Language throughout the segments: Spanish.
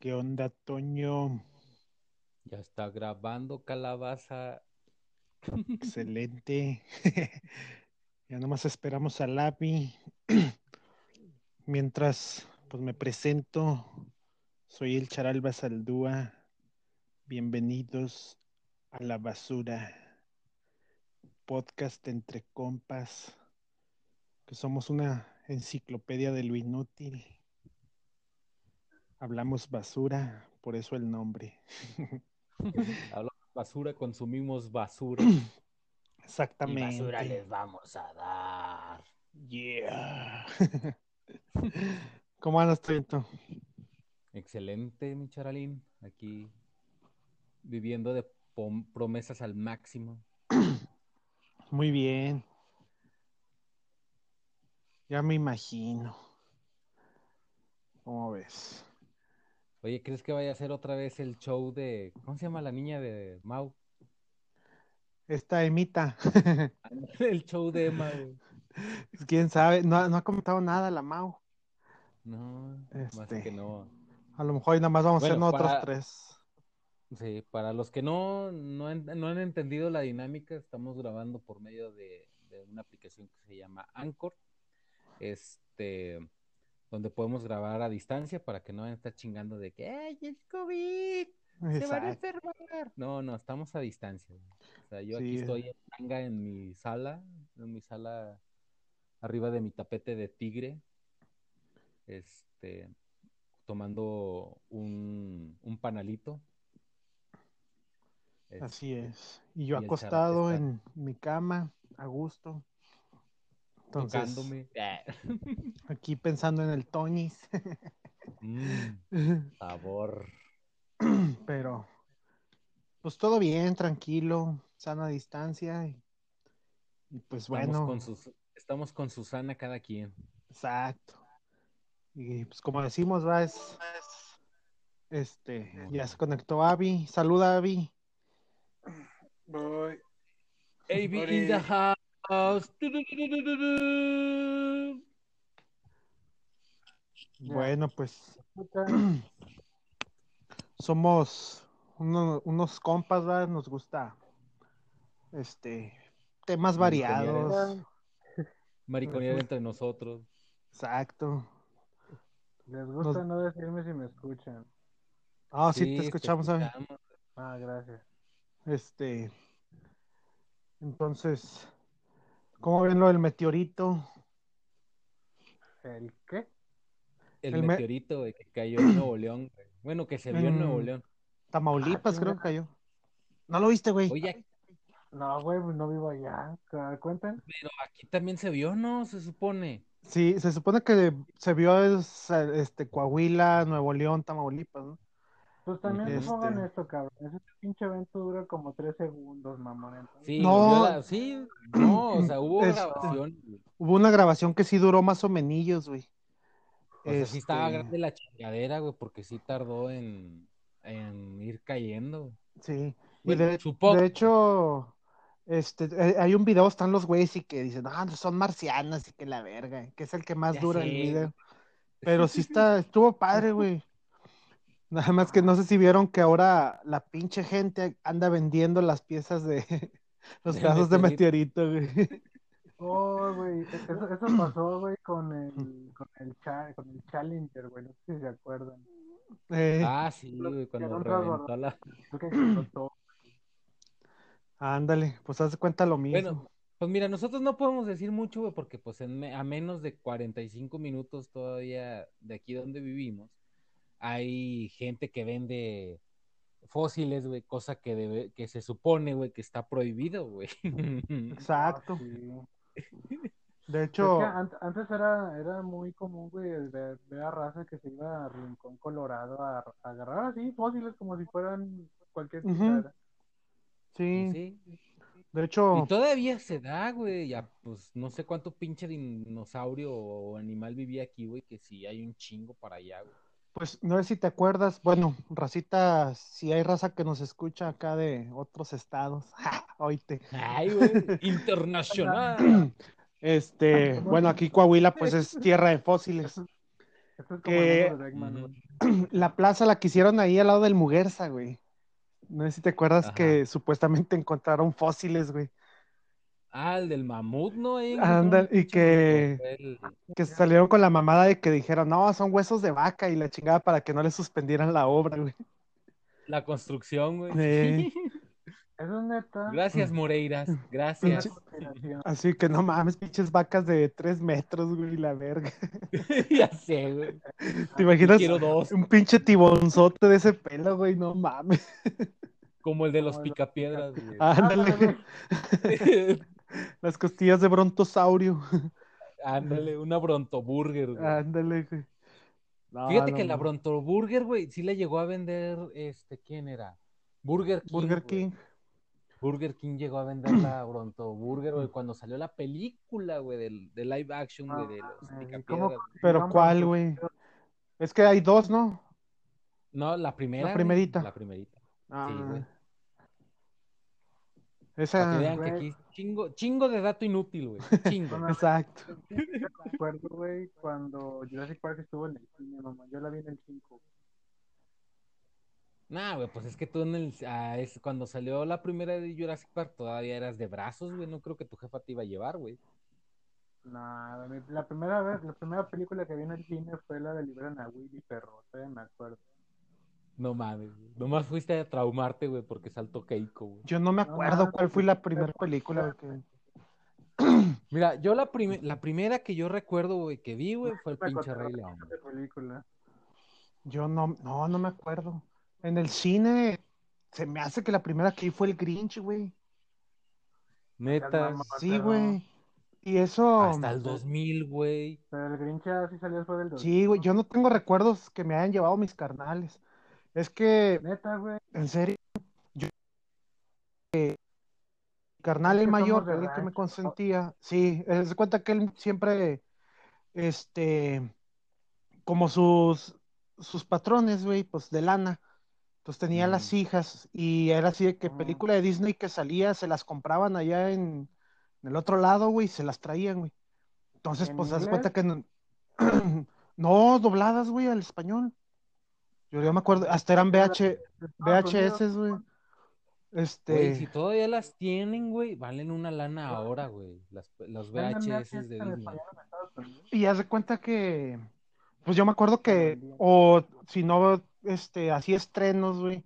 ¿Qué onda, Toño? Ya está grabando calabaza. Excelente. ya nomás esperamos al API. Mientras, pues me presento. Soy el Charalba Saldúa. Bienvenidos a La Basura. Podcast entre compas. Que somos una enciclopedia de lo inútil. Hablamos basura, por eso el nombre. Hablamos basura, consumimos basura. Exactamente. Y basura les vamos a dar. Yeah. ¿Cómo andas, Trento? Excelente, mi charalín. Aquí viviendo de promesas al máximo. Muy bien. Ya me imagino. ¿Cómo ves? Oye, ¿crees que vaya a ser otra vez el show de. ¿Cómo se llama la niña de Mau? Esta Emita. el show de Emma, Quién sabe, no, ha comentado nada la Mau. No, más Este, que no. A lo mejor hoy nada más vamos a Bueno, nosotros para- tres. Sí, para los que no, no, han, no han entendido la dinámica, estamos grabando por medio de, de una aplicación que se llama Anchor, este, donde podemos grabar a distancia para que no vayan a estar chingando de que ¡ay, el COVID! ¡Se van a enfermar! No, no, estamos a distancia. O sea, yo aquí estoy en tanga en mi sala, en mi sala arriba de mi tapete de tigre, este, tomando un, un panalito. Así es. Y yo y acostado en mi cama, a gusto. Entonces, tocándome. aquí pensando en el Toñis. Mm, sabor. Pero, pues todo bien, tranquilo, sana distancia. Y, y pues Estamos, bueno, con sus, estamos con Susana cada quien. exacto. Y pues como decimos, va, es, este, ya se conectó Abby. Saluda, Abby. Voy. AB in the house. Bueno, pues somos uno- unos compas, ¿va? Nos gusta, este, temas variados. Mariconear entre nosotros. Exacto. Les gusta Nos- no decirme si me escuchan. Ah, sí, Sí, te escuchamos, Abby. escuchamos. Ah, gracias. Este, entonces, ¿cómo ven lo del meteorito? ¿El qué? El, El me- meteorito güey, que cayó en Nuevo León. güey. Bueno, que se vio en. Nuevo León. Tamaulipas, Ah, creo que cayó. ¿No lo viste, güey? Oye, No, güey, pues no vivo allá. ¿Cu- ¿Cuentan? pero aquí también se vio, ¿no? Se supone. Sí, se supone que se vio es, este, Coahuila, Nuevo León, Tamaulipas, ¿no? Pues también Este- pongan esto, cabrón. Ese pinche evento dura como tres segundos, mamón. entonces- Sí, No. la- sí, no, o sea, hubo Este- grabación. güey. Hubo una grabación que sí duró más o menos, güey. O sea, sí estaba Este, grande la chingadera, güey, porque sí tardó en, en ir cayendo. Sí. Y de, supongo. de hecho, este, eh, hay un video, están los güeyes y que dicen, ah, son marcianas y que la verga, que es el que más Ya dura el video. Pero sí está, estuvo padre, güey. Nada más que no sé si vieron que ahora la pinche gente anda vendiendo las piezas de los De pedazos de meteorito, güey. Oh, güey. Eso, eso pasó, güey, con el, con el, cha- con el Challenger, güey. No sé si se acuerdan. Eh, Ah, sí, güey, cuando reventó la... Creo que explotó. ándale, pues haz de cuenta lo mismo. Bueno, pues mira, nosotros no podemos decir mucho, güey, porque pues en me- a menos de 45 minutos todavía de aquí donde vivimos, hay gente que vende fósiles, güey, cosa que debe, que se supone, güey, que está prohibido, güey. Exacto. Sí. De Es hecho, que an- antes era, era muy común, güey, ver, ver a raza que se iba a Rincón Colorado a, a agarrar así fósiles como si fueran cualquier chingadera. sí, Sí. de hecho, Y todavía se da, güey, ya, pues no sé cuánto pinche dinosaurio o animal vivía aquí, güey, que sí hay un chingo para allá, güey. Pues no sé si te acuerdas, bueno, racita, si hay raza que nos escucha acá de otros estados, ¡ja! oíte. Ay, güey, internacional. Este, bueno, aquí Coahuila pues es tierra de fósiles. Esto es como Que- de la plaza la que hicieron ahí al lado del Muguerza, güey. No sé si te acuerdas Ajá. que supuestamente encontraron fósiles, güey. Ah, el del mamut, ¿no? Encontraron y que- Que salieron con la mamada de que dijeron, no, son huesos de vaca y la chingada para que no le suspendieran la obra, güey. La construcción, güey. Sí. Es neta. Gracias, Moreiras. Gracias. Así que no mames, pinches vacas de tres metros, güey, la verga. ya sé, güey. ¿Te imaginas Quiero dos. un pinche tibonzote de ese pelo, güey? No mames. Como el de los picapiedras, güey. Ándale, Ándale, güey. Las costillas de brontosaurio. Ándale, una brontoburger, güey. Ándale, güey. No, Fíjate no que la mames. brontoburger, güey, sí le llegó a vender, este, ¿quién era? Burger King. Burger güey. King. Burger King llegó a vender la brontoburger, güey, cuando salió la película, güey, del, de live action, güey, de los Ah, ¿y picapiedras. cómo. Pero ¿cuál, güey? Es que hay dos, ¿no? No, la primera. La güey, primerita. La primerita. Ah, güey. Esa. Para que vean que güey. aquí chingo, chingo de dato inútil, güey. Chingo. No, Exacto. Yo me acuerdo, güey, cuando Jurassic Park estuvo en el cine, mamá. Yo la vi en el 5. Nah, güey, pues es que tú en el, ah, es, cuando salió la primera de Jurassic Park todavía eras de brazos, güey. No creo que tu jefa te iba a llevar, güey. Nada, mi- la primera vez, la primera película que vi en el cine fue la de Liberan a Willy Perro, todavía me acuerdo. No mames, güey. Nomás fuiste a traumarte, güey, porque saltó Keiko, güey. Yo no me No acuerdo cuál fue la primera película que. Mira, yo la, prime- la primera que yo recuerdo, güey, que vi, güey, fue el Me pinche Rey León. película. Yo no, no, no me acuerdo. En el cine se me hace que la primera que vi fue el Grinch, güey. Neta. Sí, güey. Y eso. hasta el 2000, güey. Pero el Grinch ya sí salió después del 2000. Sí, güey. Yo no tengo recuerdos que me hayan llevado mis carnales. Es que, Neta, güey. en serio, yo. eh, carnal el mayor, el que me consentía. Sí, se cuenta que él siempre. Este. Como sus. Sus patrones, güey, pues de lana. Pues tenía Mm. las hijas y era así de que Mm. película de Disney que salía, se las compraban allá en, en el otro lado, güey, y se las traían, güey. Entonces, ¿En pues, inglés? cuenta que no, no, dobladas, güey, al español. Yo, yo me acuerdo, hasta eran VH, VHS, güey. Este, Güey, si todavía las tienen, güey, valen una lana ahora, güey. Las, los VHS de Disney. y haz de cuenta que, pues yo me acuerdo que, o si no, este, hacía estrenos, güey,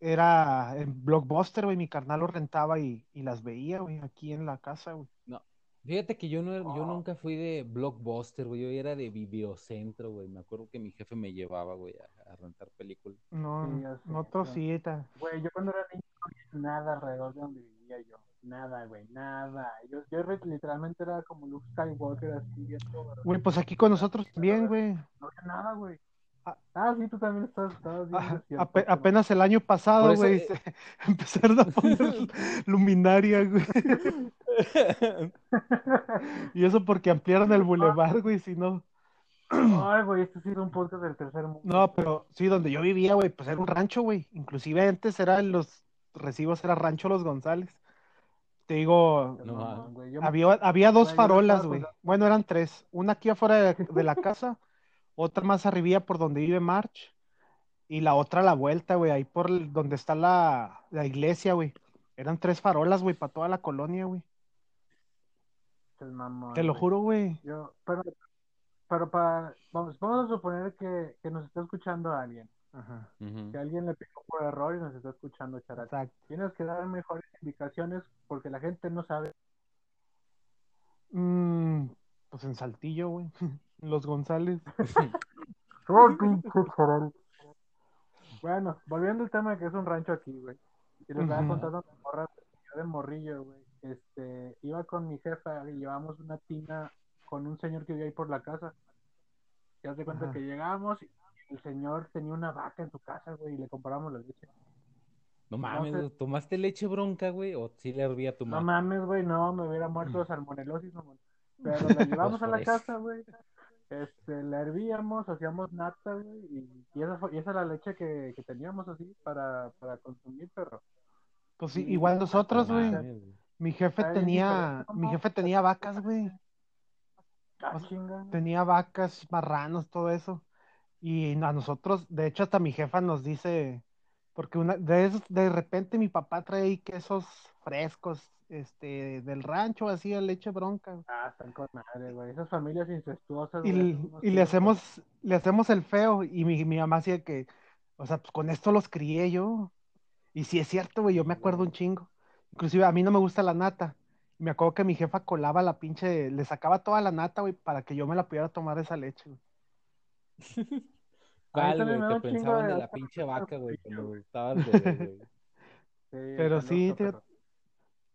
era en Blockbuster, güey, mi carnal lo rentaba y, y las veía, güey, aquí en la casa, güey. Fíjate que yo no, yo nunca fui de Blockbuster, güey. Yo era de Videocentro, güey. Me acuerdo que mi jefe me llevaba, güey, a, a rentar películas. No, Sí, ya sé, nosotros pero- sí, ta- Güey, yo cuando era niño no había nada alrededor de donde vivía yo. Nada, güey, nada. Yo, yo re- literalmente era como Luke Skywalker así viendo. Güey, pues aquí con nosotros también, güey. No había nada, güey. Ah. Ah, sí, tú también estabas ape- pero- apenas el año pasado, güey, eh, empezaron a poner luminaria, güey. Y eso porque ampliaron el bulevar, güey, si no. Ay, güey, este sí era un podcast del tercer mundo. No, pero sí, donde yo vivía, güey, pues era un rancho, güey. Inclusive antes eran los recibos, era Rancho Los González. Te digo, No, había, había dos farolas, güey. Bueno, eran tres. Una aquí afuera de, de la casa, otra más arribilla por donde vive March, y la otra a la vuelta, güey, ahí por el- donde está la, la iglesia, güey. Eran tres farolas, güey, para toda la colonia, güey. el mamón, Te lo güey. juro, güey. Yo, pero, pero para, vamos, vamos a suponer que, que nos está escuchando alguien. Ajá. Que alguien le picó por error y nos está escuchando, exacto. Tienes que dar mejores indicaciones porque la gente no sabe. Mm, pues en Saltillo, güey. Los González. Bueno, volviendo al tema de que es un rancho aquí, güey. Y les voy a contar una morra, yo de morrillo, güey. Este, iba con mi jefa y llevamos una tina con un señor que vivía ahí por la casa. Ya te cuenta Ajá. que llegamos y el señor tenía una vaca en su casa, güey, y le compramos la leche. No mames, ¿tomaste leche bronca, güey? ¿O sí le hervía a tu No mamá? mames, güey, no, me hubiera muerto de salmonelosis, mamón. Pero la llevamos a la Pues casa, güey. Este, la hervíamos, hacíamos nata, güey, y, y esa fue, y esa era la leche que, que teníamos así para, para consumir, perro. Pues sí, igual nosotros, No güey. Mi jefe Ay, tenía, mi jefe tenía vacas, güey. Ah, chinga. Tenía vacas, marranos, todo eso. Y a nosotros, de hecho, hasta mi jefa nos dice, porque una, de, de repente mi papá trae quesos frescos, este, del rancho, así, a leche bronca. Ah, están con madre, güey. Esas familias incestuosas. Y, güey, y le hacemos, le hacemos el feo, y mi, mi mamá decía que, o sea, pues con esto los crié yo. Y si es cierto, güey, yo me acuerdo un chingo. Inclusive a mí no me gusta la nata. Me acuerdo que mi jefa colaba la pinche, le sacaba toda la nata, güey, para que yo me la pudiera tomar esa leche, güey. ¿Cuál, güey? Te pensaban de, la pinche vaca, güey, cuando estabas güey. Sí, pero sí, tío.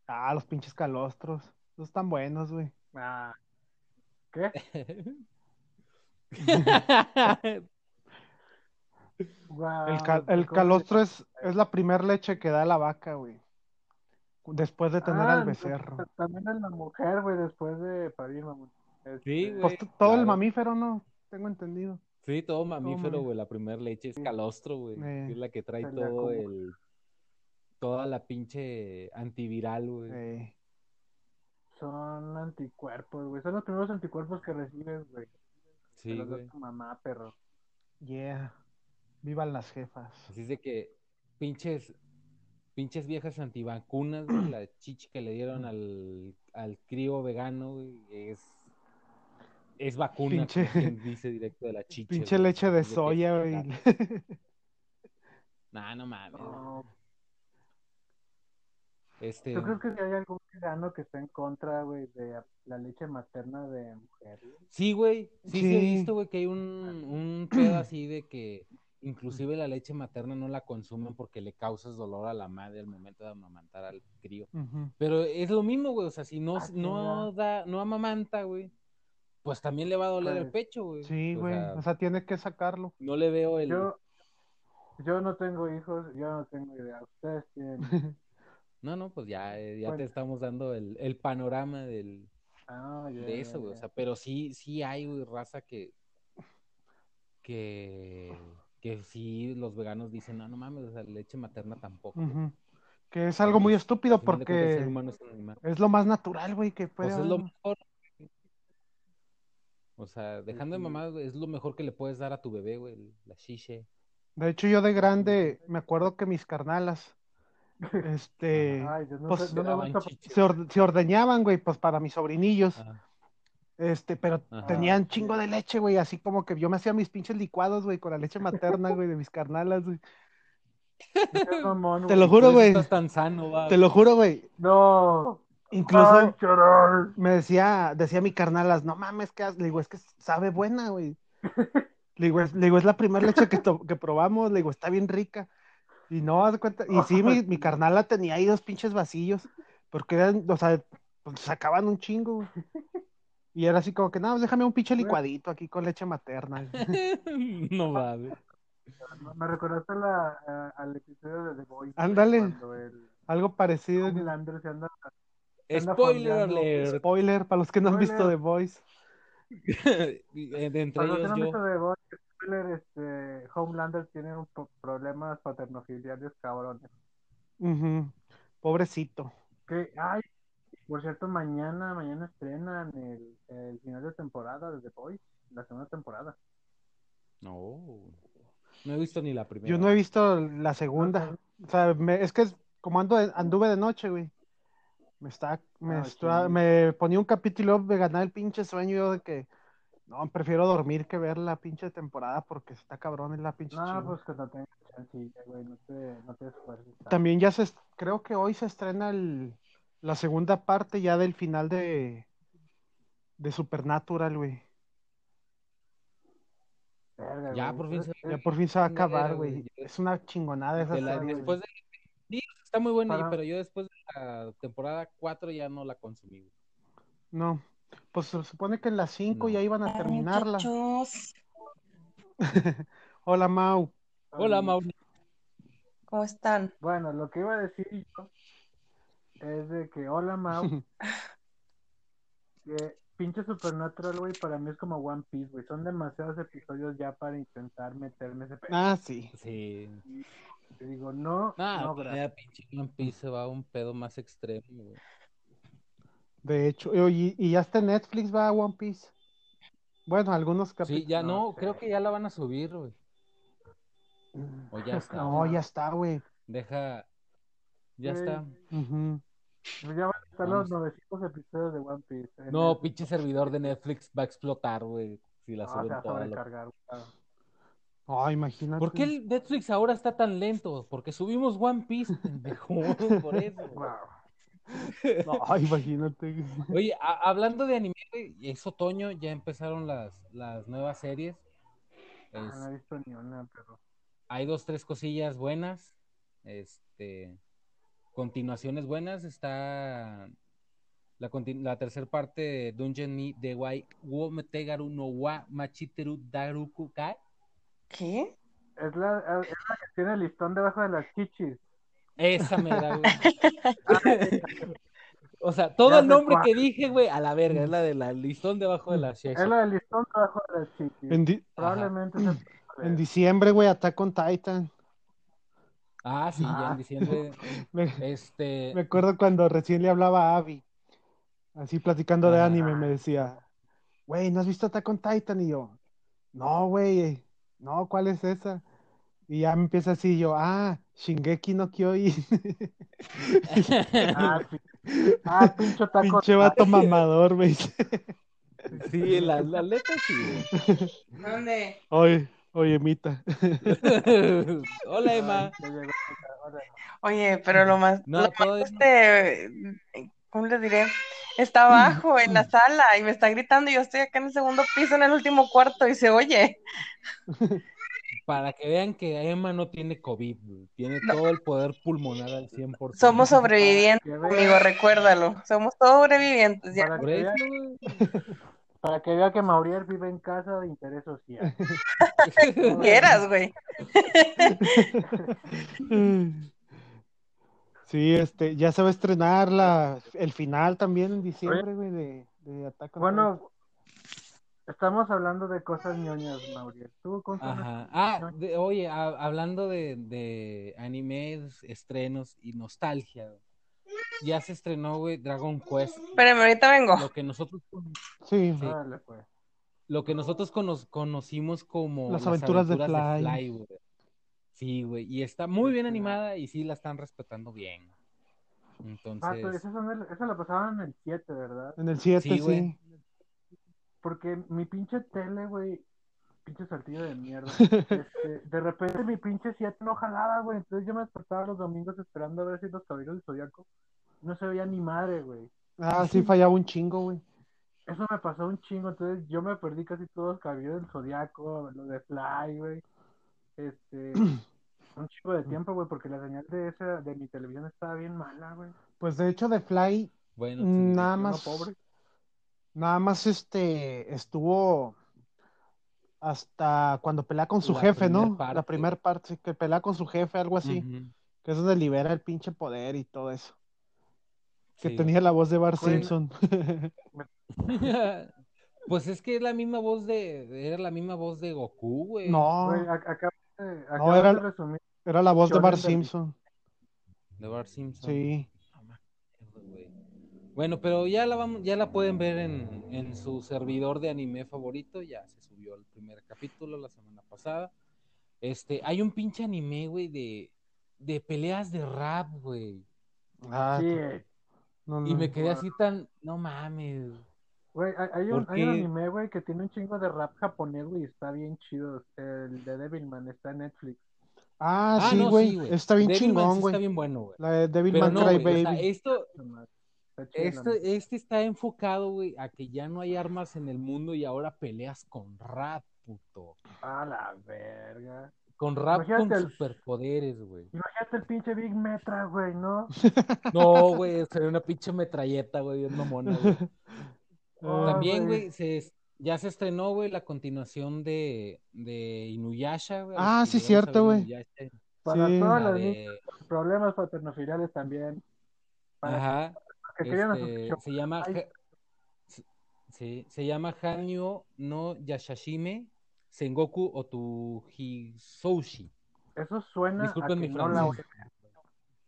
Ah, los pinches calostros. Esos están buenos, güey. Ah. ¿Qué? el, el calostro es, es la primer leche que da la vaca, güey. Después de tener ah, al becerro. También es la mujer, güey, después de parir, mamón. Sí, güey. Pues todo claro. el mamífero, ¿no? Tengo entendido. Sí, todo mamífero, güey. La primera leche es calostro, güey. Eh, es la que trae todo el. Toda la pinche antiviral, güey. Son anticuerpos, güey. Son los primeros anticuerpos que recibes, güey. Sí, güey. tu mamá, perro. Yeah. Vivan las jefas. Así es de que pinches pinches viejas antivacunas, güey, la chichi que le dieron al, al crío vegano, güey, es es vacuna, pinche, dice directo de la chicha. Pinche güey, leche de soya, güey. Nah, no mames. No. Este... ¿Tú crees que si hay algún vegano que está en contra, güey, de la leche materna de mujer? Sí, güey. Sí, sí, sí, he visto, güey, que hay un, un pedo así de que inclusive la leche materna no la consumen porque le causas dolor a la madre al momento de amamantar al crío. Uh -huh. Pero es lo mismo, güey, o sea, si no, no da, no amamanta, güey, pues también le va a doler Pues, el pecho, güey. Sí, O güey. sea, O sea, tiene que sacarlo. no le veo el... Yo, yo no tengo hijos, yo no tengo idea. Ustedes tienen. No, no, pues ya, eh, ya te estamos dando el, el panorama del, Ah, de eso, güey. O sea, pero sí, sí hay, güey, raza que, que, que sí los veganos dicen, no, no mames, o sea, leche materna tampoco. güey". Ujú. Que es algo muy estúpido porque humano es lo más natural, güey, que puede Pues es lo mejor. O sea, dejando de güey, es lo mejor que le puedes dar a tu bebé, güey, la shiche. De hecho, yo de grande me acuerdo que mis carnalas, este, Ay, no, pues, no me gusta. se, or- se ordeñaban, güey, pues para mis sobrinillos, Ajá. este, pero Ajá. tenían chingo de leche, güey, así como que yo me hacía mis pinches licuados, güey, con la leche materna, güey, de mis carnalas, güey. mamón, Te lo juro, güey, estás tan sano, va. te lo juro, güey. No. Incluso me decía, decía mi carnalas, no mames, ¿qué haces? Le digo, es que sabe buena, güey. Le digo, es, le digo, es la primera leche que, que probamos, le digo, está bien rica. Y no, haz de cuenta, y sí, mi, mi carnala tenía ahí dos pinches vasillos, porque eran, o sea, pues sacaban un chingo. Y era así como que, no, pues déjame un pinche licuadito aquí con leche materna. no mames. Me recordaste la, a- al episodio de The Voice. güey, Ándale. El Algo parecido. Se anda. Anda Spoiler alert. Spoiler, para los que no han visto Spoiler. The Voice. Eh, entre Para los que ellos no han visto The Voice, spoiler, este, Homelander tiene un pro- problemas paternofiliarios cabrones. Ujú. Pobrecito. Que, ay, por cierto, mañana, mañana estrenan el, el final de temporada de The Voice, la segunda temporada. No. No he visto ni la primera. Yo no he visto la segunda. O sea, me- es que es- como ando, anduve de noche, güey. Me está, me, Ah, está- sí. me ponía un capítulo de ganar el pinche sueño yo de que no, prefiero dormir que ver la pinche temporada porque está cabrón en la pinche No, pues que no tengas chancilla, güey, no te, no te esfuerces. tanto. También ya se, creo que hoy se estrena el, la segunda parte ya del final de, de Supernatural, güey. Verga, Ya güey, por fin se- Ya por fin se va a acabar, güey. Es una chingonada esa De la- serie, después de... Sí, está muy buena, Para- pero yo después de la temporada 4 ya no la consumí. güey. No, pues se supone que en las 5 No. ya iban a terminarla. Hola, Mau. Hola, Mauro. ¿Cómo están? Bueno, lo que iba a decir yo es de que, hola, Mau, que pinche Supernatural, güey, para mí es como One Piece, güey. Son demasiados episodios ya para intentar meterme ese pedo. Ah, sí. Sí. Te digo, no, Nah, no, pues pinche One Piece se va a un pedo más extremo. güey. De hecho, y, y ya está en Netflix, va One Piece. Bueno, algunos Sí, capítulos. ya no creo que ya la van a subir, güey. O ya está. No, güey. ya está, güey. Deja. Ya Sí. está. Pues ya van a estar Vamos. los 900 episodios de One Piece. en No, pinche servidor de Netflix va a explotar, güey. Si la No, suben a toda. claro. Oh, imagínate. ¿Por qué el Netflix ahora está tan lento? Porque subimos One Piece, pendejo. Por eso. Wow. No, imagínate. Oye, a- hablando de anime, es otoño, ya empezaron las, las nuevas series. Ah, Es- No he visto ni una, pero. hay dos, tres cosillas buenas. Este, continuaciones buenas. Está la, la tercera parte de Dungeon ni de Wai wo Metegaru no wa Machiteru Daruku Kai. ¿Qué? Es la, es la que tiene el listón debajo de las chichis. Esa mera, güey. o sea, todo Ya el nombre que dije, güey, a la verga, es la de la listón debajo de la Es Shesha. la del listón debajo de. En, di- Probablemente sea- en diciembre, güey, Attack on Titan. Ah, sí, ya Ah. en diciembre. Me, Este, me acuerdo cuando recién le hablaba a Abby. Así platicando de Ah. anime, me decía, güey, ¿no has visto Attack on Titan? Y yo, no, güey, no, ¿cuál es esa? Y ya me empieza así, yo, ah, Shingeki no Kyojin. Ah. Ah, pincho taco. Pinche vato mamador, güey. sí, la, la neta sí, güey. ¿Dónde? Oye, oye, Mita. Hola, Emma. Oye, pero lo más, No, lo más, todavía no. este, ¿cómo le diré? Está abajo en la sala y me está gritando y yo estoy acá en el segundo piso, en el último cuarto y se oye. Para que vean que Emma no tiene COVID, güey. Tiene todo el poder pulmonar al 100%. Somos sobrevivientes, amigo, recuérdalo. Somos sobrevivientes ya. Para que, vea, para que vea que Mauriel vive en casa de interés social. Quieras, güey. Sí, este, ya se va a estrenar la, el final también en diciembre, güey, de, de on Bueno, estamos hablando de cosas ñoñas, Mauriel. ¿Tú Ajá. Ah, de- oye, a- hablando de, de animes, estrenos y nostalgia, ya se estrenó, güey, Dragon Quest. Espérame, ahorita vengo. Lo que nosotros. Sí, Sí. Órale, pues. lo que nosotros cono- conocimos como Las aventuras de Fly. güey. Sí, güey, y está muy bien animada y sí la están respetando bien. Ah, pero Entonces, eso, son el- eso lo pasaban en el 7, ¿verdad? en el 7, Sí, sí. Porque mi pinche tele, güey, pinche saltillo de mierda. este, de repente mi pinche 7 no jalaba, güey. Entonces yo me despertaba los domingos esperando a ver si los caballeros del zodiaco no se veía ni madre, güey. Ah, sí, fallaba un chingo, güey. Eso me pasó un chingo, entonces yo me perdí casi todos los caballeros del zodiaco, lo de Fly, güey. Este, un chingo de tiempo, güey, porque la señal de esa, de mi televisión estaba bien mala, güey. Pues de hecho, de Fly, bueno, sí, nada más, pobre. Nada más este, estuvo hasta cuando pelea con su La jefe, ¿no? parte. La primera parte, sí, que pelea con su jefe, algo así, que es donde libera el pinche poder y todo eso. Que Sí, tenía la voz de Bart Bueno. Simpson. Pues es que es la misma voz de, era la misma voz de Goku, güey. no, Güey, ac- acabo de, acabo era- de resumir. era la voz de del- Simpson. De Bart Simpson. Sí. No me acuerdo, güey. Bueno, pero ya la vamos, ya la pueden ver en, en su servidor de anime favorito. Ya se subió el primer capítulo la semana pasada. Este, hay un pinche anime, güey, de, de peleas de rap, güey. Ah, Sí, no, Y no. me quedé así tan, no mames. güey, hay, hay un, ¿Por hay un anime, güey, que tiene un chingo de rap japonés, güey, y está bien chido. El de Devilman está en Netflix. Ah, sí, no, güey. está bien Devilman sí chingón, está güey. bien bueno, güey. La de Pero Devilman no, Cry güey, o sea, Baby. esto, Este, este está enfocado, güey, a que ya no hay armas en el mundo y ahora peleas con rap, puto. A la verga. Con rap con Imagínate el- superpoderes, güey. Imagínate el pinche Big Metra, güey, ¿no? No, güey, sería una pinche metralleta, güey, bien mamona, güey. También, güey. se, ya se estrenó, güey, la continuación de, de Inuyasha, güey. Ah, sí, cierto, güey. Inuyasha, Para Sí. todos la los de- con problemas paternofiliales también. Para Ajá, este, se llama, Ay. Se- sí, se llama Hanyo no Yashashime Sengoku Otu Hisoushi. Eso suena Disculpen a que mi no la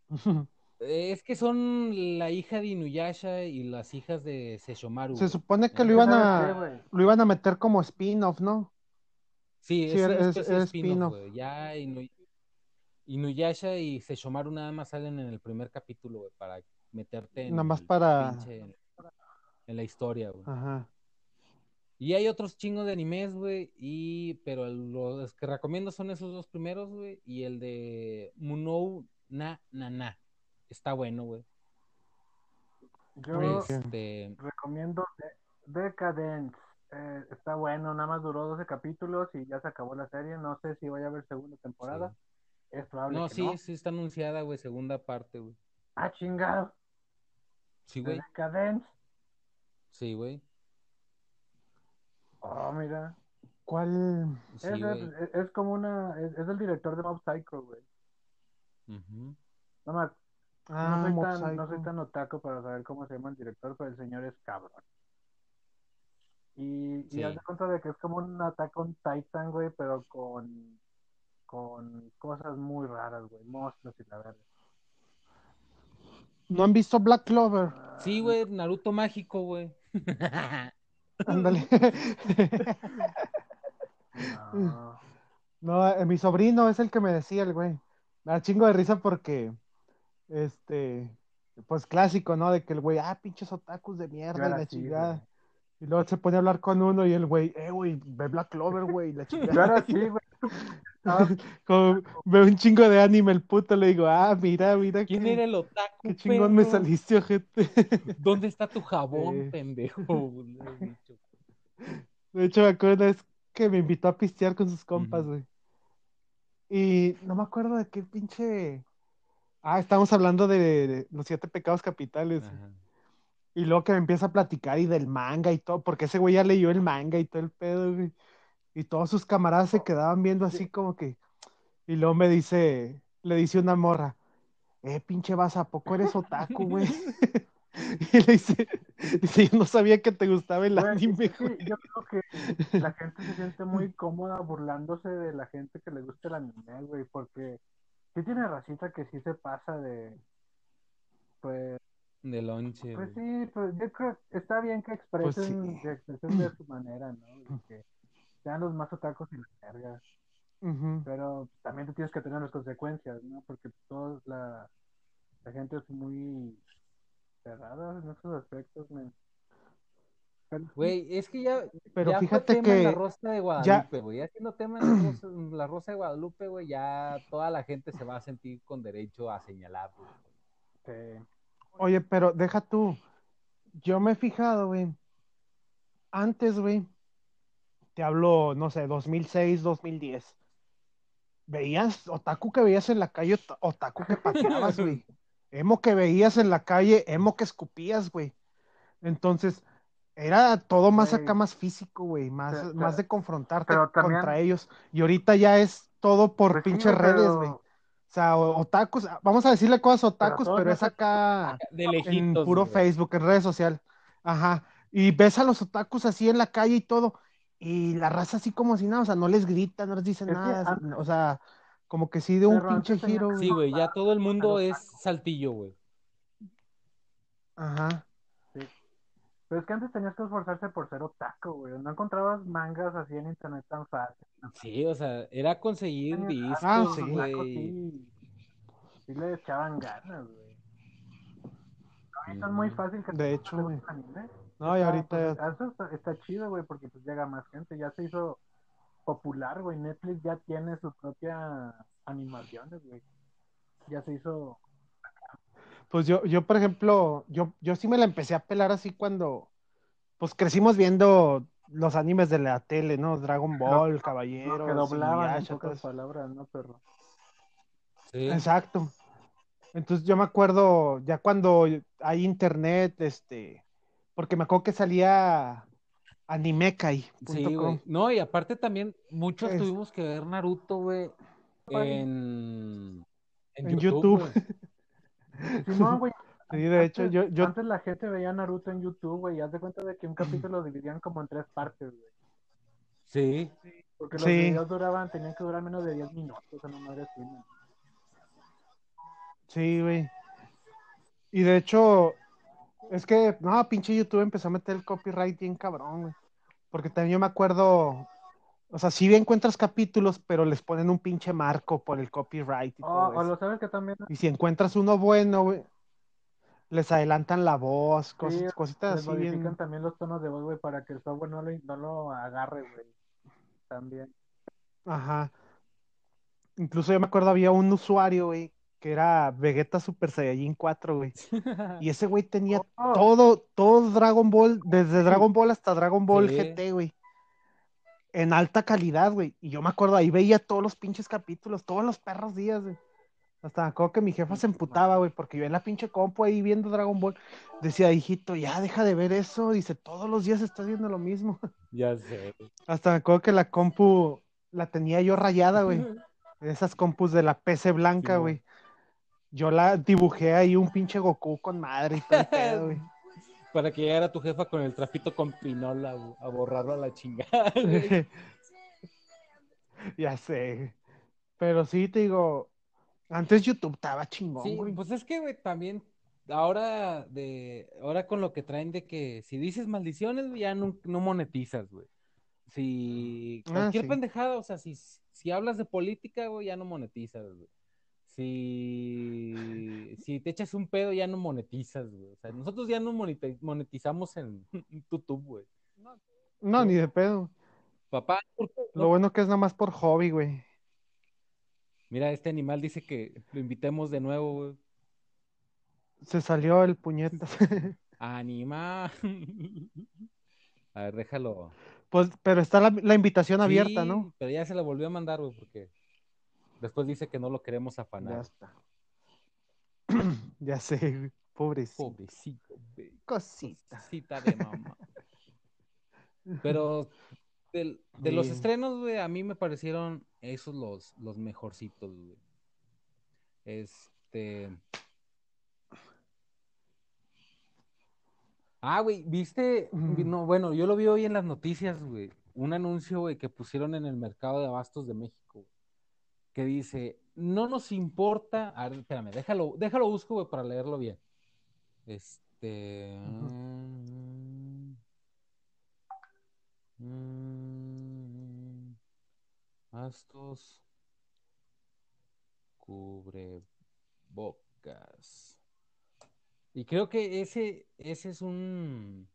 Es que son la hija de Inuyasha y las hijas de Seshomaru. Se supone que lo iban ¿Sabes qué, a, lo iban a meter como spin-off, ¿no? Sí, Sí, es, spin-off. Ya Inu- Inuyasha y Sesshomaru nada más salen en el primer capítulo, güey, para meterte en Nada más el para- pinche- en la historia, güey. Ajá. Y hay otros chingos de animes, güey, y pero los que recomiendo son esos dos primeros, güey, y el de Munou na na na. Está bueno, güey. Yo. Este, recomiendo De- Decadence. Eh, está bueno, nada más duró 12 capítulos y ya se acabó la serie. No sé si vaya a haber segunda temporada. Es probable no, que sí, no. sí está anunciada, güey, segunda parte, güey. Ah, chingado. Sí, güey. Decadence. Sí, güey. Oh, mira. ¿Cuál? Sí, es, güey. es, es como una. Es, es el director de Mob Psycho, güey. Ujú. No, me- Ah, no, soy Mob tan, no soy tan otaku para saber cómo se llama el director, pero el señor es cabrón. Y, y Sí. haz de cuenta de que es como un Attack on Titan, güey, pero con, con cosas muy raras, güey. Monstruos y la verdad. ¿No han visto Black Clover? Sí, güey, Naruto mágico, güey. Ándale. No. No, eh, mi sobrino es el que me decía el güey. Me da chingo de risa porque, este, pues clásico, ¿no? De que el güey, ah, pinches otakus de mierda y la chingada. Y luego se pone a hablar con uno y el güey, eh, güey, ve Black Clover, güey, y la chingada. era así, güey. Ah, Como ve un chingo de anime el puto, le digo, ah, mira, mira, ¿Quién qué, era el otaku? qué chingón me perro? saliste, ojete. ¿Dónde está tu jabón, pendejo? De hecho, me acuerdo vez que me invitó a pistear con sus compas, Ujú. güey. Y no me acuerdo de qué pinche. Ah, estamos hablando de, de los siete pecados capitales. Ajá. Y luego que me empieza a platicar y del manga y todo, porque ese güey ya leyó el manga y todo el pedo, güey. Y todos sus camaradas se quedaban viendo así como que. Y luego me dice, le dice una morra, eh, pinche vas, ¿a poco eres otaku, güey? Y le dice, dice, yo no sabía que te gustaba el Güey, anime, güey. yo creo que la gente se siente muy cómoda burlándose de la gente que le gusta el anime, güey, porque sí tiene racita que sí se pasa de, pues, De lonche, pues güey. sí, pues yo creo que está bien que Pues expresen, sí. que expresen de su manera, ¿no? Y que sean los más otacos y la pero también tú tienes que tener las consecuencias, ¿no? Porque toda la, la gente es muy cerrada en esos aspectos, sí, Güey, es que ya, Pero ya fue fíjate tema en la que Rosa de Guadalupe, güey. Ya siendo tema en la Rosa, en la Rosa de Guadalupe, güey, ya toda la gente se va a sentir con derecho a señalarlo. güey. sí. Oye, pero deja tú. Yo me he fijado, güey. Antes, güey, te hablo, no sé, 2006, 2010. Veías otaku que veías en la calle, ot- otaku que pateabas, güey. Emo que veías en la calle, emo que escupías, güey. Entonces, era todo más acá, más físico, güey, más, Pero- más de confrontarte también- contra ellos. Y ahorita ya es todo por Pues sí, pinches güey, redes, pero- güey. O sea, otakus, vamos a decirle cosas otakus, pero es acá De en lejitos. puro güey. Facebook, en redes sociales. Ajá. Y ves a los otakus así en la calle y todo. Y la raza así como si nada, o sea, no les grita, no les dice Es que nada. an- O sea, como que sí de un pinche giro, Sí, güey. ya todo el mundo es saltillo, güey. Ajá. Pero es que antes tenías que esforzarse por ser otaku, güey. No encontrabas mangas así en internet tan fácil. Sí, o sea, era conseguir discos, Ah, sí. los otakus güey. sí, sí le echaban ganas, güey. Ahorita es muy Ujú. fácil que De te hecho, güey. anime. No, y ahorita pues, eso está, está chido, güey, porque pues llega más gente. Ya se hizo popular, güey. Netflix ya tiene sus propias animaciones, güey. Ya se hizo. Pues yo, yo, por ejemplo, yo, yo sí me la empecé a pelar así cuando, pues crecimos viendo los animes de la tele, ¿no? Dragon Ball, Lo Caballeros, que doblaban en pocas palabras, ¿no, perro? Sí. Exacto. Entonces yo me acuerdo, ya cuando hay internet, este, porque me acuerdo que salía animekai.com. Sí, güey. No, y aparte también muchos Es- tuvimos que ver Naruto, güey, en, en, En YouTube. YouTube. güey. Sí, no, güey. Sí, de hecho, Antes- yo, yo, Antes la gente veía Naruto en YouTube, güey, y haz de cuenta de que un capítulo lo dividían como en tres partes, güey. Sí. Porque los Sí. videos duraban, tenían que durar menos de 10 minutos, o sea, no madre sí, güey. Y de hecho, es que, no, pinche YouTube empezó a meter el copyright bien cabrón, güey. Porque también yo me acuerdo, o sea, sí encuentras capítulos, pero les ponen un pinche marco por el copyright y Oh, todo o eso. lo sabes que también Y si encuentras uno bueno, güey, les adelantan la voz, Sí, cosas, cositas les así modifican bien. también los tonos de voz, güey, para que el software no lo, no lo agarre, güey. También. Ajá. Incluso yo me acuerdo había un usuario, güey, que era Vegeta Super Saiyajin 4, güey. Y ese güey tenía Oh. todo, todo Dragon Ball, desde Dragon Ball hasta Dragon Ball Sí. GT, güey. En alta calidad, güey. Y yo me acuerdo, ahí veía todos los pinches capítulos, todos los perros días, güey. Hasta me acuerdo que mi jefa se emputaba, güey, porque yo en la pinche compu ahí viendo Dragon Ball, decía, hijito, ya deja de ver eso. Dice, todos los días estás viendo lo mismo. Ya sé. Hasta me acuerdo que la compu la tenía yo rayada, güey. Esas compus de la PC blanca, Sí, güey. Yo la dibujé ahí un pinche Goku con madre y todo el pedo, güey. Para que llegara tu jefa con el trapito con pinola a borrarlo a la chingada. güey. ya sé. Pero sí, te digo, antes YouTube estaba chingón, Sí, güey. pues es que, güey, también ahora de ahora con lo que traen de que si dices maldiciones, ya no, no monetizas, güey. Si Ah, cualquier sí. pendejada, o sea, si, si hablas de política, güey, ya no monetizas, güey. Si, si te echas un pedo, ya no monetizas, güey. O sea, nosotros ya no monetizamos en YouTube, güey. No, ni de pedo. Papá, ¿por qué no? Lo bueno que es nada más por hobby, güey. Mira, este animal dice que lo invitemos de nuevo, güey. Se salió el puñetas. Animal. A ver, déjalo. pues, pero está la, la invitación abierta, Sí, ¿no? Pero ya se la volvió a mandar, güey, porque después dice que no lo queremos Ya afanar. está. ya sé. Pobrecito. Pobrecito. Cosita. Cosita de mamá. Pero de los estrenos, güey, a mí me parecieron esos los, los mejorcitos, güey. Este. Ah, güey, ¿viste? No, bueno, yo lo vi hoy en las noticias, güey. Un anuncio, güey, que pusieron en el mercado de abastos de México, güey, que dice, no nos importa, a ver, espérame, déjalo, déjalo busco, güey, para leerlo bien. Este... mm, mm, Abastos cubrebocas. Y creo que ese, ese es un,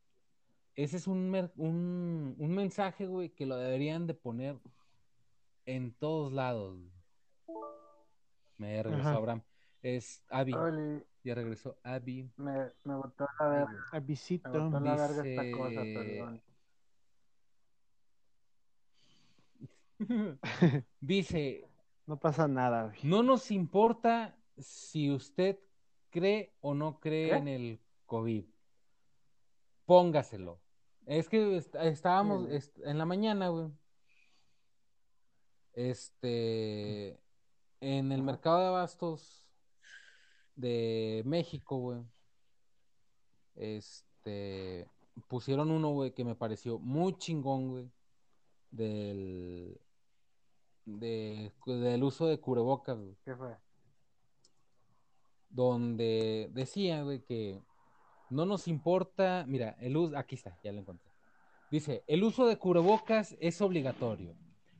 ese es un, un, un mensaje, güey, que lo deberían de poner en todos lados. Me regresó Ajá. Abraham. Es Abby. Oli, Ya regresó Abby. me, me botó la verga. Me Avisito. botó la verga esta Dice- cosa, perdón. Dice, No pasa nada, güey. no nos importa si usted cree o no cree ¿Qué? en el COVID. Póngaselo. Es que est- estábamos est- en la mañana, güey. Este, en el mercado de abastos de México, güey. Este, pusieron uno, güey, que me pareció muy chingón, güey. Del, de- del uso de cubrebocas, güey ¿Qué fue? donde decía, güey, que no nos importa, mira, el uso, aquí está, ya lo encontré. Dice, el uso de cubrebocas es obligatorio.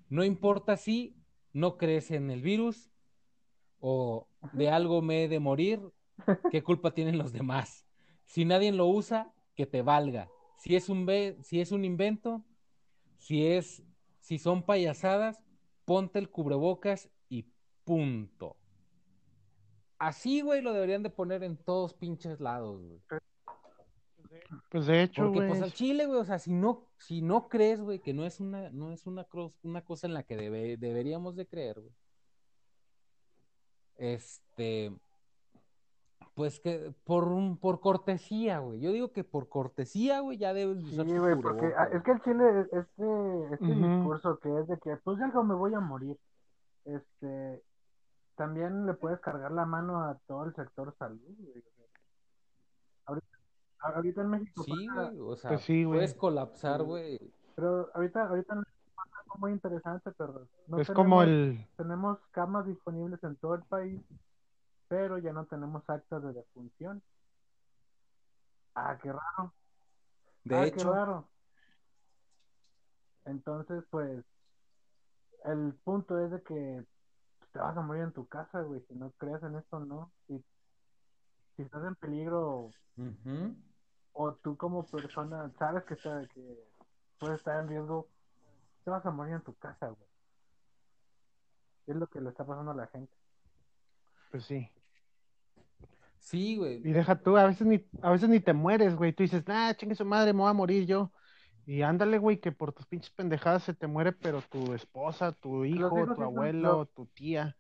No importa si no crees en el virus o de algo me he de morir, ¿qué culpa tienen los demás? Si nadie lo usa, que te valga. Si es un si es un invento, si es si son payasadas, ponte el cubrebocas y punto. Así, güey, lo deberían de poner en todos pinches lados, güey. Pues de hecho, Porque güey. pues al chile, güey, o sea, si no, si no crees, güey, que no es una, no es una, una cosa en la que debe- deberíamos de creer, güey. Este, pues que por un, por cortesía, güey. Yo digo que por cortesía, güey, ya debes de Sí, usar tu güey, porque ah, güey. es que el chile, este, este discurso que es de que, pues de algo me voy a morir, este, también le puedes cargar la mano a todo el sector salud, güey. Ahorita, ahorita en México Sí, pasa- güey, o sea, Pues sí, güey. puedes colapsar, Sí. güey. pero ahorita, ahorita pasa algo muy interesante, pero no es como tenemos- el. tenemos camas disponibles en todo el país, pero ya no tenemos actas de defunción. Ah, qué raro. De ah, qué hecho, raro. Entonces, pues, el punto es de que te vas a morir en tu casa, güey, si no crees en esto, ¿no? Si, si estás en peligro o tú como persona sabes que, está, que puedes estar en riesgo, te vas a morir en tu casa, güey. Es lo que le está pasando a la gente. Pues sí. Sí, güey. Y deja tú, a veces ni, a veces ni te mueres, güey. Tú dices, ah, chingue su madre, me voy a morir yo. Y ándale, güey, que por tus pinches pendejadas se te muere, pero tu esposa, tu hijo, tu son abuelo, tu tía.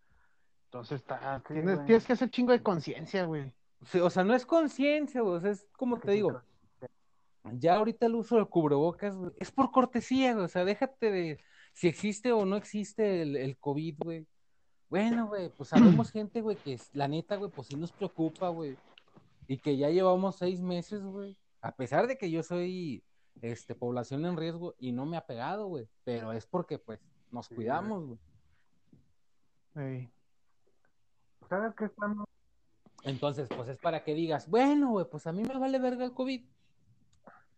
Entonces está, Sí, tienes, tienes que hacer chingo de conciencia, güey. Sí, o sea, no es conciencia, güey. O sea, es como te digo, ya ahorita el uso de cubrebocas güey, es por cortesía, güey. O sea, déjate de si existe o no existe el, el COVID, güey. Bueno, güey, pues sabemos gente, güey, que la neta, güey, pues sí nos preocupa, güey. Y que ya llevamos seis meses, güey. A pesar de que yo soy, este, población en riesgo y no me ha pegado, güey. Pero es porque, pues, nos Sí, cuidamos, güey. Ey. ¿Sabes qué estamos? Entonces, pues es para que digas, bueno, güey, pues a mí me vale verga el COVID.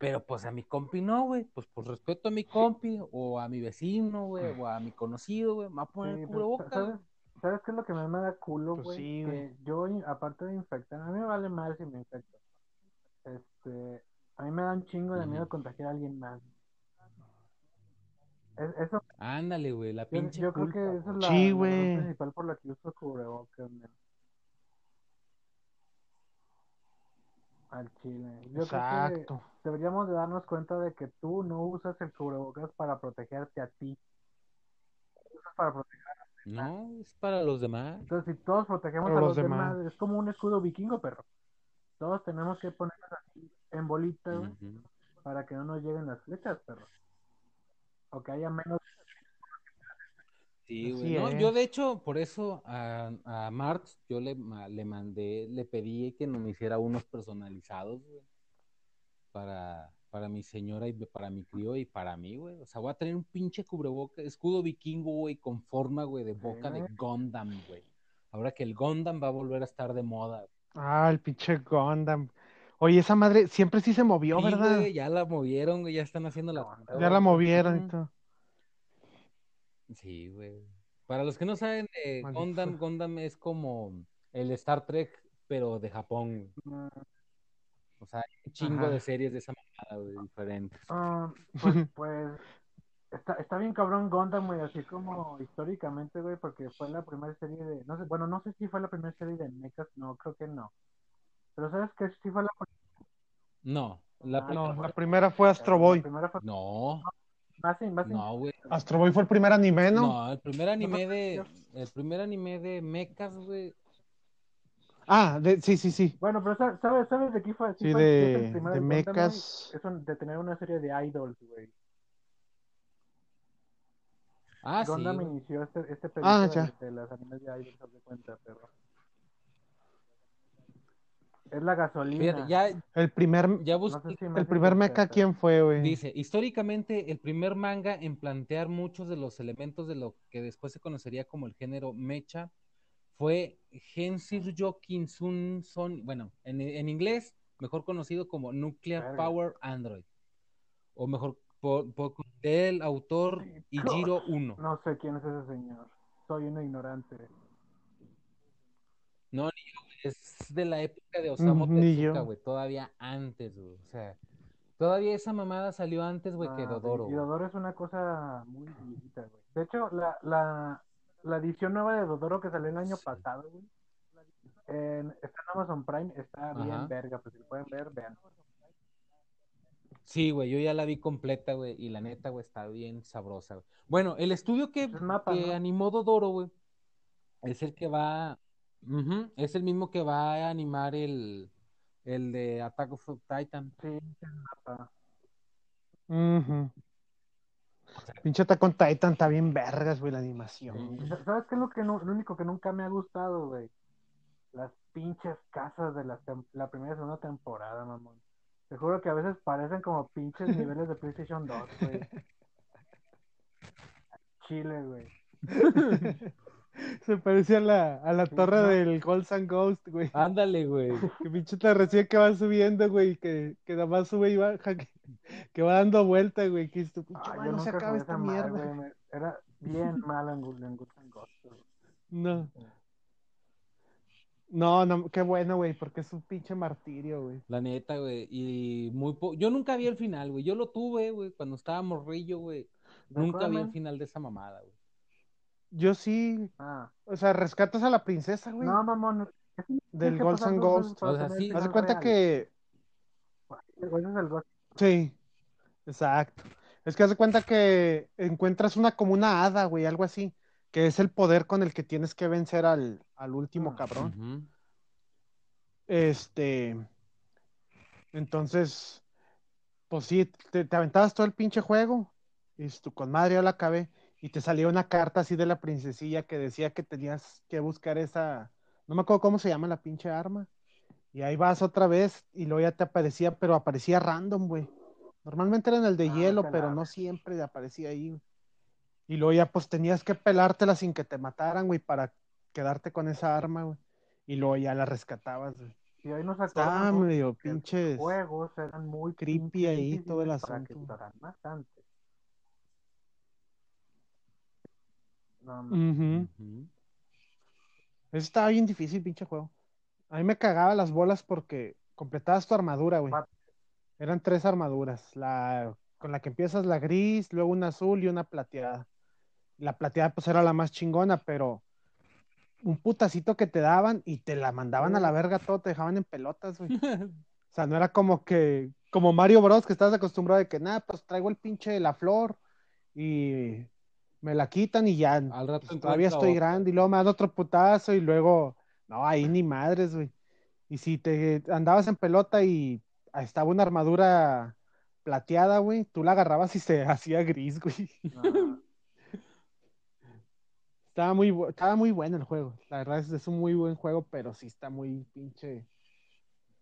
Pero pues a mi compi no, güey. Pues por respeto a mi compi, o a mi vecino, güey, o a mi conocido, güey, me va a poner Sí, el pues, cubrebocas. ¿sabes? ¿Sabes qué es lo que me da culo, Pues güey? sí, que yo, aparte de infectar, a mí me vale mal si me infecto. Este, a mí me da un chingo de miedo contagiar a alguien más. Es- eso, Ándale, güey, la pinche yo creo culpa, que esa es la, Sí, la güey. principal por la que uso cubrebocas, men. Al chile. Yo creo que Exacto. deberíamos de darnos cuenta de que tú no usas el cubrebocas para protegerte a ti. Usas para proteger. No, es para los demás. Entonces, si todos protegemos a los los demás, demás. es como un escudo vikingo, perro. Todos tenemos que ponernos así en bolita, güey, Ujú. para que no nos lleguen las flechas, perro. O que haya menos. Sí, güey. No, yo de hecho, por eso a, a Marx, yo le, le mandé, le pedí que no me hiciera unos personalizados, güey. Para, para mi señora y para mi crío y para mí, güey. O sea, voy a tener un pinche cubreboca, escudo vikingo, güey, con forma, güey, de boca de. Gundam, güey. Ahora que el Gundam va a volver a estar de moda. Ah, el pinche Gundam. Oye, esa madre siempre sí se movió, Sí, ¿verdad? güey, ya la movieron, güey, ya están haciendo la Ya Ya la movieron y todo. Sí, güey. Para los que no saben, eh, Gundam. Gundam es como el Star Trek, pero de Japón. güey. mm, O sea, hay un chingo Ajá. de series de esa mamada, güey, diferentes. ah, pues, pues está, está bien cabrón Gundam, güey, así como históricamente, güey, porque fue la primera serie de. No sé, bueno, no sé si fue la primera serie de mechas, no, creo que no. Pero ¿sabes que Sí fue la No, la Ah, No, la primera fue Astro Boy. La primera fue no, no, güey. Astro Boy fue el primer anime, ¿no? No, el primer anime de, el primer anime de mechas, güey. Ah, de- sí, sí, sí. Bueno, pero sa- ¿sabes, sabes de qué fue? Sí, fue- sí el de, de mechas. Es un- de tener una serie de idols, güey. Ah, sí. Gundam güey. inició este, este Ah, de, ya. de las animes de idols, de cuenta, perro. Es la gasolina. Fíjate, ya, El primer, ya No busqué. sé si me el primer mecha, entender, ¿quién fue, güey? Dice, históricamente el primer manga en plantear muchos de los elementos de lo que después se conocería como el género mecha fue Gensiryo Kinsun Son, bueno, en, en inglés mejor conocido como Nuclear Verga. Power Android, o mejor por, por del autor Ijiro Uno. No sé quién es ese señor. Soy un ignorante. No, ni yo, güey, es de la época de Osamu Mm, Tezuka, güey, todavía antes, güey, o sea, todavía esa mamada salió antes, güey, que Ah, Dodoro, Y. Dodoro es una cosa muy viejita, güey. De hecho, la, la, la edición nueva de Dodoro que salió el año Sí. pasado, güey. en- está en Amazon Prime, está Ajá. bien verga, pues si lo pueden ver, vean. Sí, güey, yo ya la vi completa, güey, y la neta, güey, está bien sabrosa, güey. Bueno, el estudio que, Es mapa, que ¿no? animó Dodoro, güey, es el que va, ujú, es el mismo que va a animar el, el de Attack of Titan. Sí, mapa. Ujú. Pinche Attack on Titan está bien vergas, güey, la animación. Ujú. ¿Y sa- ¿Sabes qué es lo, que nu- lo único que nunca me ha gustado, güey? Las pinches casas de la, la primera y segunda temporada, mamón. Te juro que a veces parecen como pinches niveles de PlayStation 2, güey. Chile, güey. Se parece a la, a la torre no. del Ghost and Ghost, güey. Ándale, güey. Que pinche te recibe que va subiendo, güey, que, que nada más sube y baja. que- que va dando vuelta, güey. Que es tu pinche Ah, yo madre, no se acaba esta mierda. güey, Era bien mal en Ghosts and Ghosts, güey. No. No, no, qué bueno, güey, porque es un pinche martirio, güey. La neta, güey. Y muy po... Yo nunca vi el final, güey. Yo lo tuve, güey, cuando estaba morrillo, güey. ¿De Nunca vi el final de esa mamada, güey. Yo sí, Ah. o sea, rescatas a la princesa, güey, No, mamón. del Ghosts and Ghosts. O sea, sí. Haz de cuenta real. que, Ese es el Ghost. sí, exacto. Es que haz de cuenta que encuentras una como una hada, güey, algo así, que es el poder con el que tienes que vencer al, al último Ah. cabrón. Este, entonces, pues sí, te, te aventabas todo el pinche juego, y tu con madre yo la acabé, y te salía una carta así de la princesilla que decía que tenías que buscar esa, no me acuerdo cómo se llama la pinche arma, y ahí vas otra vez, y luego ya te aparecía, pero aparecía random, güey. Normalmente era en el de Ah, hielo, pero no siempre aparecía ahí. güey. Y luego ya pues tenías que pelártela sin que te mataran, güey, para quedarte con esa arma, güey. Y luego ya la rescatabas, güey. Y hoy nos acordamos medio que los pinches. juegos eran muy creepy pinches ahí todo el para que asunto. Eso estaba bien difícil, pinche juego. A mí me cagaba las bolas porque completabas tu armadura, güey. Eran tres armaduras. La con la que empiezas la gris, luego una azul y una plateada. La plateada pues era la más chingona, pero un putacito que te daban y te la mandaban a la verga todo, te dejaban en pelotas, güey. O sea, no era como que, como Mario Bros, que estás acostumbrado de que, nada, pues traigo el pinche de la flor y me la quitan y ya, Al rato pues, todavía estoy grande y luego me dan otro putazo y luego, no, ahí ni madres, güey. Y si te andabas en pelota y estaba una armadura plateada, güey, tú la agarrabas y se hacía gris, güey. Estaba muy, estaba muy bueno el juego. La verdad es, es un muy buen juego, pero sí está muy pinche.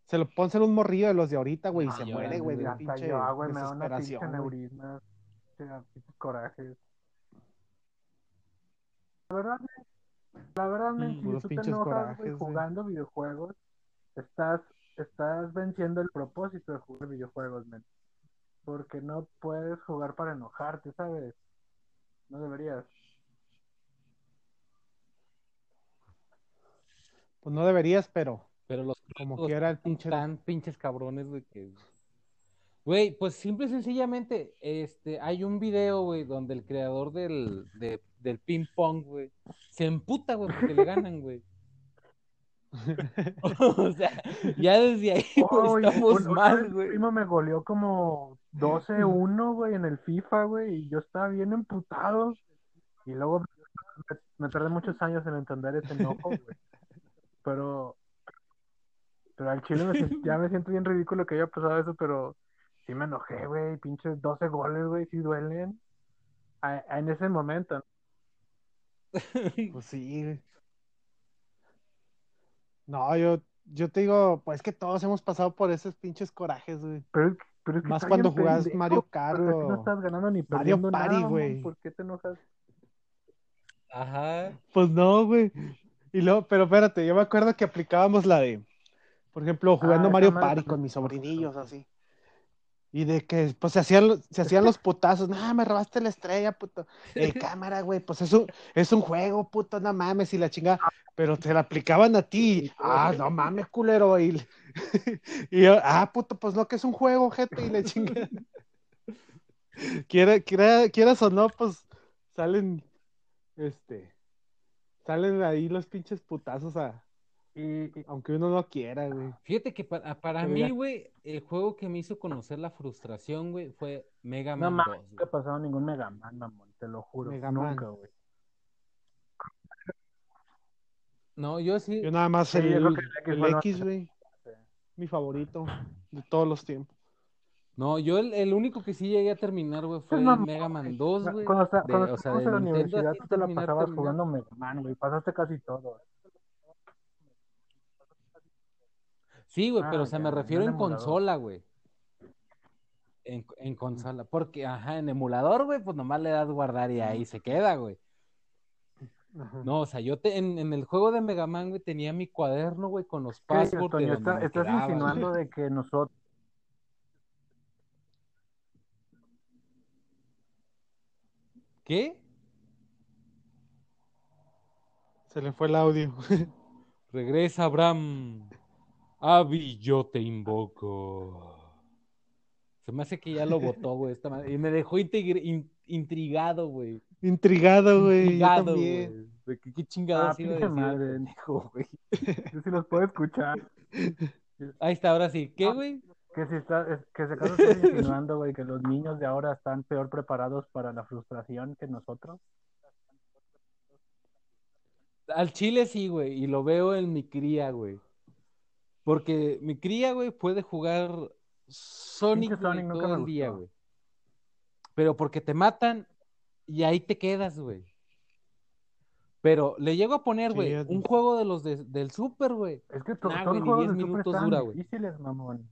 Se lo pónselo un morrillo de los de ahorita, güey, y Ah, se muere, güey, de hasta pinche yo, güey, me da una pinche neurisma, corajes. La verdad, la verdad, Mm, si tú te enojas, corajes, jugando videojuegos, estás, estás venciendo el propósito de jugar videojuegos, men. Porque no puedes jugar para enojarte, ¿sabes? No deberías. Pues no deberías, pero Pero los como juegos quiera el pinche. tan pinches cabrones, güey, que... Güey, pues simple y sencillamente, este, hay un video, güey, donde el creador del, de- del ping pong, güey, se emputa, güey, porque le ganan, güey. o sea, ya desde ahí, Oh, estamos un- mal, güey. primo me goleó como 12-1, güey, en el FIFA, güey, y yo estaba bien emputado. Y luego me, me tardé muchos años en entender ese enojo, güey. Pero, pero al chile me ya me siento bien ridículo que haya pasado eso, pero sí me enojé, güey, pinches 12 goles, güey, sí duelen. A- a- en ese momento, Pues sí, güey. No, yo, yo te digo, pues que todos hemos pasado por esos pinches corajes, güey. pero, pero es que Más cuando pendejo, Mario Kart pero es que no estás ganando ni Mario perdiendo Party, nada, güey. ¿Por qué te enojas? Ajá. Pues no, güey. Y luego, pero espérate, yo me acuerdo que aplicábamos la de, por ejemplo, jugando Ah, Mario Party con mis sobrinillos, así. Y de que, pues, se hacían, los- se hacían los putazos. No, me robaste la estrella, puto. Eh, cámara, güey, pues es un, es un juego, puto, no mames, y la chingada. Pero te la aplicaban a ti. Ah, no mames, culero. Y, y yo, ah, puto, pues no, que es un juego, gente, y la chingada. Quiera, quiera- quieras o no, pues, salen, este, salen ahí los pinches putazos a, Y, aunque uno no quiera, güey. Fíjate que para, para mí, güey, el juego que me hizo conocer la frustración, güey, fue Mega no Man mames, 2. nunca he pasado ningún Mega Man, mamón, te lo juro. Mega Man. nunca, güey. No, yo sí. Yo nada más Sí, el, que el X el X, güey, mi favorito de todos los tiempos. No, yo el, el único que sí llegué a terminar, güey, fue el Mega Man güey. 2, güey. Cuando, está- de- cuando o sea, estábamos de en la universidad, tú te la pasabas terminar. jugando Mega Man, güey. Pasaste casi todo. Sí, güey, pero ya, se me refiero en consola, güey. En, en, consola, porque, ajá, en emulador, güey, pues nomás le das guardar y ahí se queda, güey. No, o sea, yo te, en, en, el juego de Mega Man, güey, tenía mi cuaderno, güey, con los passwords. Sí, está, estás insinuando de que nosotros. ¿Qué? Se le fue el audio. Regresa, Abraham. Abby, yo te invoco. Se me hace que ya lo votó, güey. esta madre, Y me dejó in- intrigado, güey. Intrigado, güey. Intrigado, güey. De ¿Qué, qué chingados Ah, iba a decir madre. pendejo, güey? Yo sí los puedo escuchar. Ahí está, ahora sí. ¿Qué, güey? Que si está, es- que se acaso estás insinuando, güey, que los niños de ahora están peor preparados para la frustración que nosotros. Al chile sí, güey. Y lo veo en mi cría, güey. Porque mi cría, güey, puede jugar Sonic, güey, nunca todo el día, güey. Pero porque te matan y ahí te quedas, güey. Pero le llego a poner, güey, un juego de los de- del Super, güey. Es que Nah, todos los ni juegos 10 de Super minutos estaban dura, difíciles, mamón.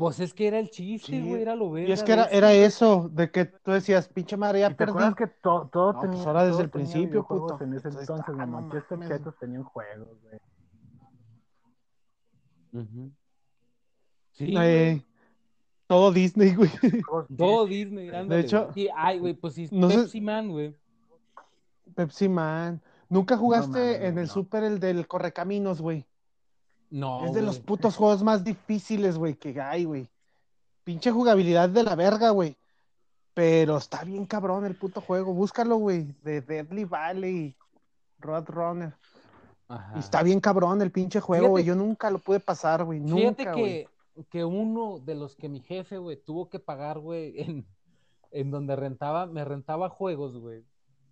Pues es que era el chiste, Sí, güey, era lo Y verga es que de era, eso, era eso, de que tú decías, pinche madre, ya ¿Y te perdí. acuerdas que to- todo No, tenía, pues ahora desde el tenía principio, puto. En ese Entonces, entonces, ah, no chetos tenían juegos, güey. Ujú. Sí, Eh, todo Disney, güey. todo Disney, ándale, hecho, güey. Sí, ay, güey, pues sí, no sé- Pepsi Man, güey. Pepsi Man. ¿Nunca jugaste en el. Super el del Correcaminos, güey? No, es de los putos juegos más difíciles, güey, que hay, güey. Pinche jugabilidad de la verga, güey. Pero está bien cabrón el puto juego. Búscalo, güey. De Deadly Valley, Roadrunner. Ajá. Y está bien cabrón el pinche juego, güey. Yo nunca lo pude pasar, güey. Fíjate Nunca, güey. que, que uno de los que mi jefe, güey, tuvo que pagar, güey, en, en donde rentaba, me rentaba juegos, güey.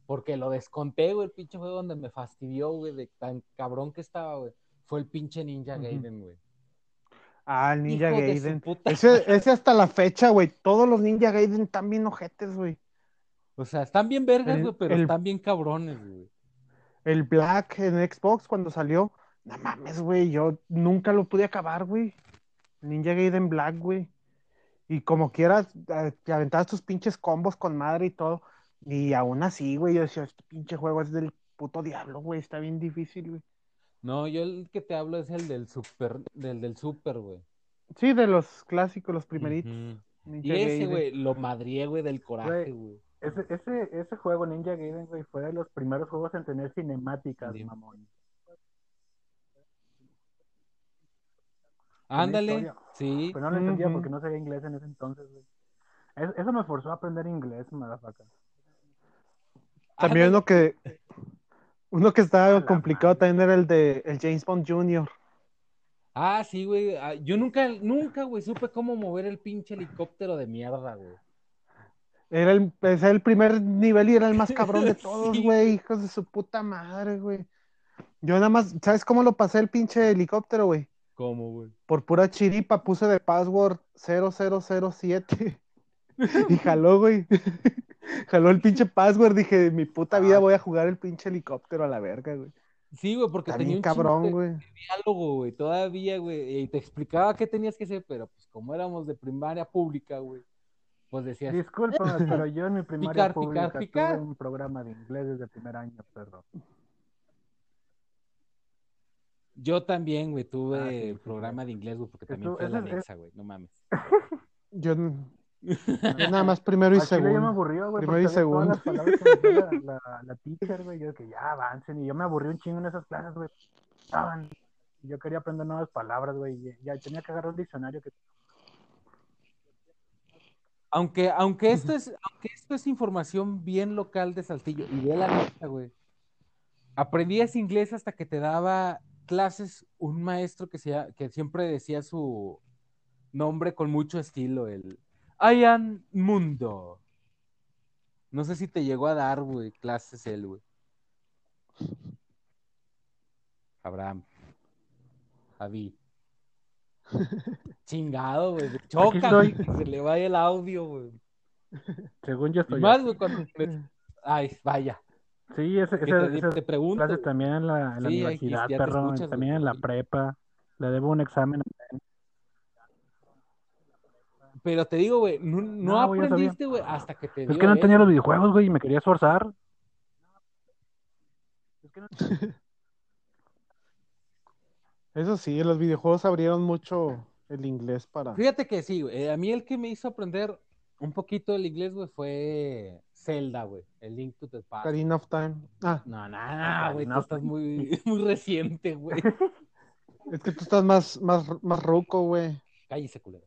Porque lo desconté, güey, el pinche juego donde me fastidió, güey, de tan cabrón que estaba, güey. Fue el pinche Ninja. Gaiden, güey. Ah, el Ninja Hijo Gaiden. Ese, ese hasta la fecha, güey. Todos los Ninja Gaiden están bien ojetes, güey. O sea, están bien vergas, güey, pero el- están bien cabrones, güey. El Black en Xbox cuando salió. No mames, güey. Yo nunca lo pude acabar, güey. Ninja Gaiden Black, güey. Y como quieras, eh, te aventabas tus pinches combos con madre y todo. Y aún así, güey, yo decía, este pinche juego es del puto diablo, güey. Está bien difícil, güey. No, yo el que te hablo es el del super, del del super, güey. Sí, de los clásicos, los primeritos. Y ese, güey, lo madrié, güey, del coraje, Güey. Ese, ese, ese juego Ninja Gaiden, güey, fue de los primeros juegos en tener cinemáticas, Sí. mamón. Ándale, sí. Pero no lo entendía porque no sabía inglés en ese entonces, güey. Es- Eso me forzó a aprender inglés, motherfucker. También Ándale. uno que uno que estaba la complicado madre. también era el de el James Bond Jr. Ah, sí, güey. Ah, Yo nunca, nunca, güey, supe cómo mover el pinche helicóptero de mierda, güey. Era el, ese era el primer nivel y era el más cabrón de todos, Sí, güey. Hijos de su puta madre, güey. Yo nada más, ¿sabes cómo lo pasé el pinche helicóptero, güey? ¿Cómo, güey? Por pura chiripa puse de password 0007 y jaló, güey. Jaló el pinche password. Dije, mi puta vida Ah. voy a jugar el pinche helicóptero a la verga, güey. Sí, güey, porque Está tenía un cabrón, de güey. diálogo, güey, todavía, güey, y te explicaba qué tenías que hacer, pero pues como éramos de primaria pública, güey, pues decías, Discúlpame, pero yo en mi primaria Picar, pública picar. tuve un programa de inglés desde el primer año, perro. yo también, güey, tuve Ah, sí, sí, programa de inglés, güey, porque también fue a la Nexa, güey, no mames. Yo, yo nada más primero y me segundo. aburrió, güey, Primero y todas las palabras que me la, la, la teacher, güey. Yo que ya avancen, y yo me aburrí un chingo en esas clases, güey. Estaban- y Yo quería aprender nuevas palabras, güey. Ya tenía que agarrar un diccionario que Aunque, aunque esto es, aunque esto es información bien local de Saltillo, y de la neta, güey, aprendías inglés hasta que te daba clases un maestro que, sea, que siempre decía su nombre con mucho estilo, el Ian Mundo. No sé si te llegó a dar, güey, clases él, güey. Abraham. Javi. Chingado, güey. Choca, güey, que se le vaya el audio, güey. según yo Y estoy. más, aquí. güey, cuando... Ay, vaya. Sí, ese, ese, te, esas te pregunto. clases también en la, en la Sí, aquí universidad, perro. escuchas, también güey, en la prepa. Le debo un examen. Pero te digo, güey, no, aprendiste, güey, hasta que te Es dio que no tenía los videojuegos, güey, y me quería esforzar. Es que no- Eso sí, los videojuegos abrieron mucho el inglés para. Fíjate que sí, güey. eh, A mí el que me hizo aprender un poquito el inglés, güey, fue Zelda, güey. El Link to the Past. Ocarina of Time. Ah, No, nada, güey. Tú estás muy, muy reciente, güey. es que tú estás más, más, más ruco, güey. Cállese, culero.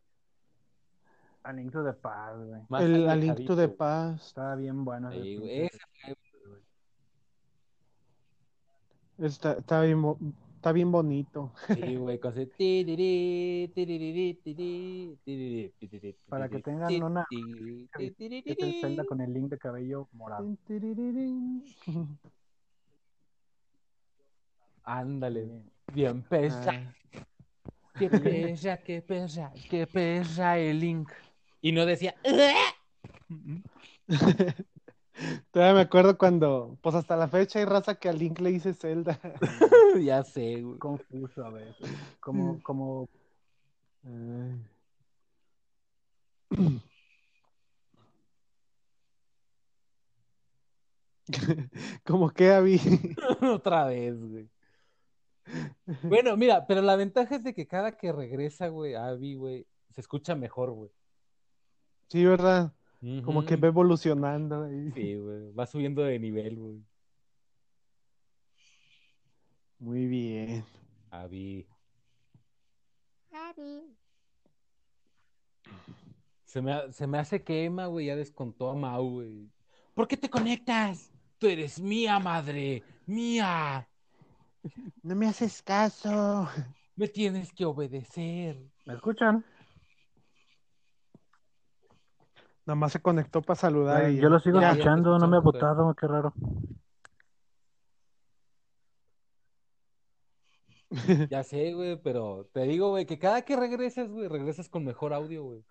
A Link to the Past, güey. Más El A Link to the. Past. Estaba bien bueno. Sí, güey, ese fue. Está, está bien, está bien bonito. Sí, güey, con ese Para que tengan una- que Este es Zelda con el link de cabello morado. Ándale, bien pesa. Ah, Qué perra, qué perra, qué perra el Link. Y no decía. Todavía me acuerdo cuando, pues hasta la fecha hay raza que a Link le dice Zelda. ya sé, güey. Confuso a veces. Como, como Ay. Como que Abby. Otra vez, güey. Bueno, mira, pero la ventaja es de que cada que regresa, güey, Abby, güey, se escucha mejor, güey. Sí, ¿verdad? Como que va evolucionando. ahí. Sí, güey, va subiendo de nivel, güey. Muy bien. Abby. Se me, se me hace que Emma, güey, ya descontó a Mau, güey. ¿Por qué te conectas? Tú eres mía, madre. Mía. No me haces caso. Me tienes que obedecer. ¿Me escuchan? Nada más se conectó para saludar. Eh, y yo lo sigo Ya, escuchando, no me ha votado, qué raro. Ya sé, güey, pero te digo, güey, que cada que regresas, güey, regresas con mejor audio, güey.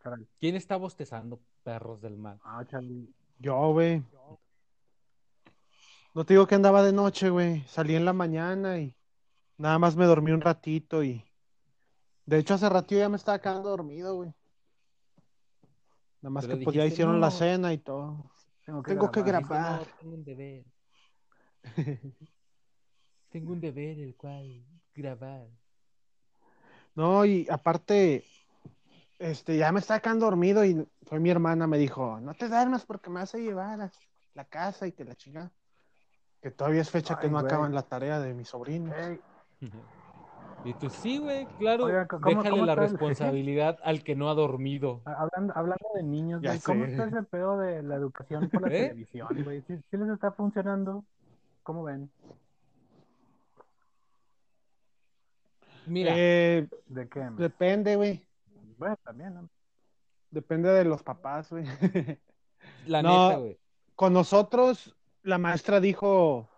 Caray. ¿Quién está bostezando, perros del mal? Ah, chale. Yo, güey. No te digo que andaba de noche, güey. Salí en la mañana y nada más me dormí un ratito y... De hecho, hace ratito ya me estaba quedando dormido, güey. Nada más Pero que pues ya hicieron la cena y todo. Tengo que Tengo que grabar. grabar. Dice, "No, tengo un deber. tengo un deber el cual grabar. No, y aparte, este, ya me estaba quedando dormido y fue mi hermana, me dijo, no te duermas porque me vas a llevar a la casa y que la chica. Que todavía es fecha que no güey. acaban la tarea de mi sobrino. Ey, Y tú, sí, güey, claro, Oiga, ¿cómo- déjale cómo la el- responsabilidad al que no ha dormido. a- hablando, hablando de niños, güey, ¿cómo está ese pedo de la educación por la ¿Eh? televisión, güey? ¿Sí, sí les está funcionando? ¿Cómo ven? Mira, Eh, ¿De qué? depende, güey. Bueno, también, ¿no? Depende de los papás, güey. la no. neta, güey. Con nosotros, la maestra dijo,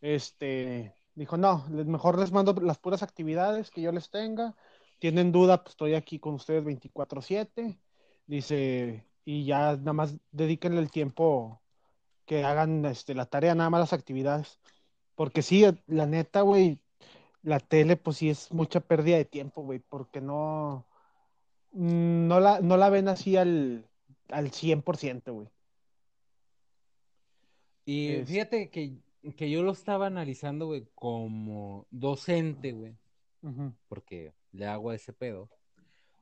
este, dijo, no, mejor les mando las puras actividades que yo les tenga. Tienen duda, pues estoy aquí con ustedes 24/7. Dice, y ya nada más dedíquenle el tiempo que hagan este, la tarea, nada más las actividades. Porque sí, la neta, güey, la tele, pues sí es mucha pérdida de tiempo, güey, porque no, no la, no la ven así al, al 100%, güey. Y Es- fíjate que, que yo lo estaba analizando, güey, como docente, güey, porque le hago ese pedo.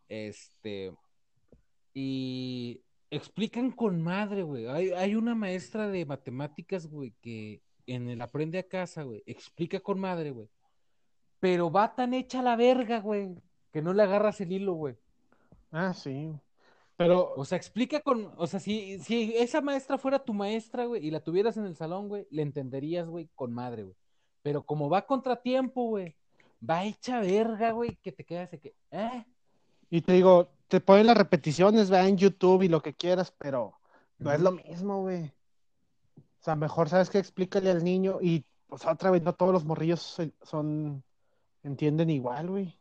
Este, y explican con madre, güey. Hay, hay una maestra de matemáticas, güey, que en el Aprende a Casa, güey, explica con madre, güey. Pero va tan hecha la verga, güey, que no le agarras el hilo, güey. Ah, sí. Pero, O sea, explica con, o sea, si, si esa maestra fuera tu maestra, güey, y la tuvieras en el salón, güey, le entenderías, güey, con madre, güey. Pero como va a contratiempo, güey, va hecha verga, güey, que te quedas de que, ¿eh? y te digo, te ponen las repeticiones, va en YouTube y lo que quieras, pero no es lo mismo, güey. O sea, mejor sabes que explícale al niño y, pues, otra vez, no todos los morrillos son, entienden igual, güey.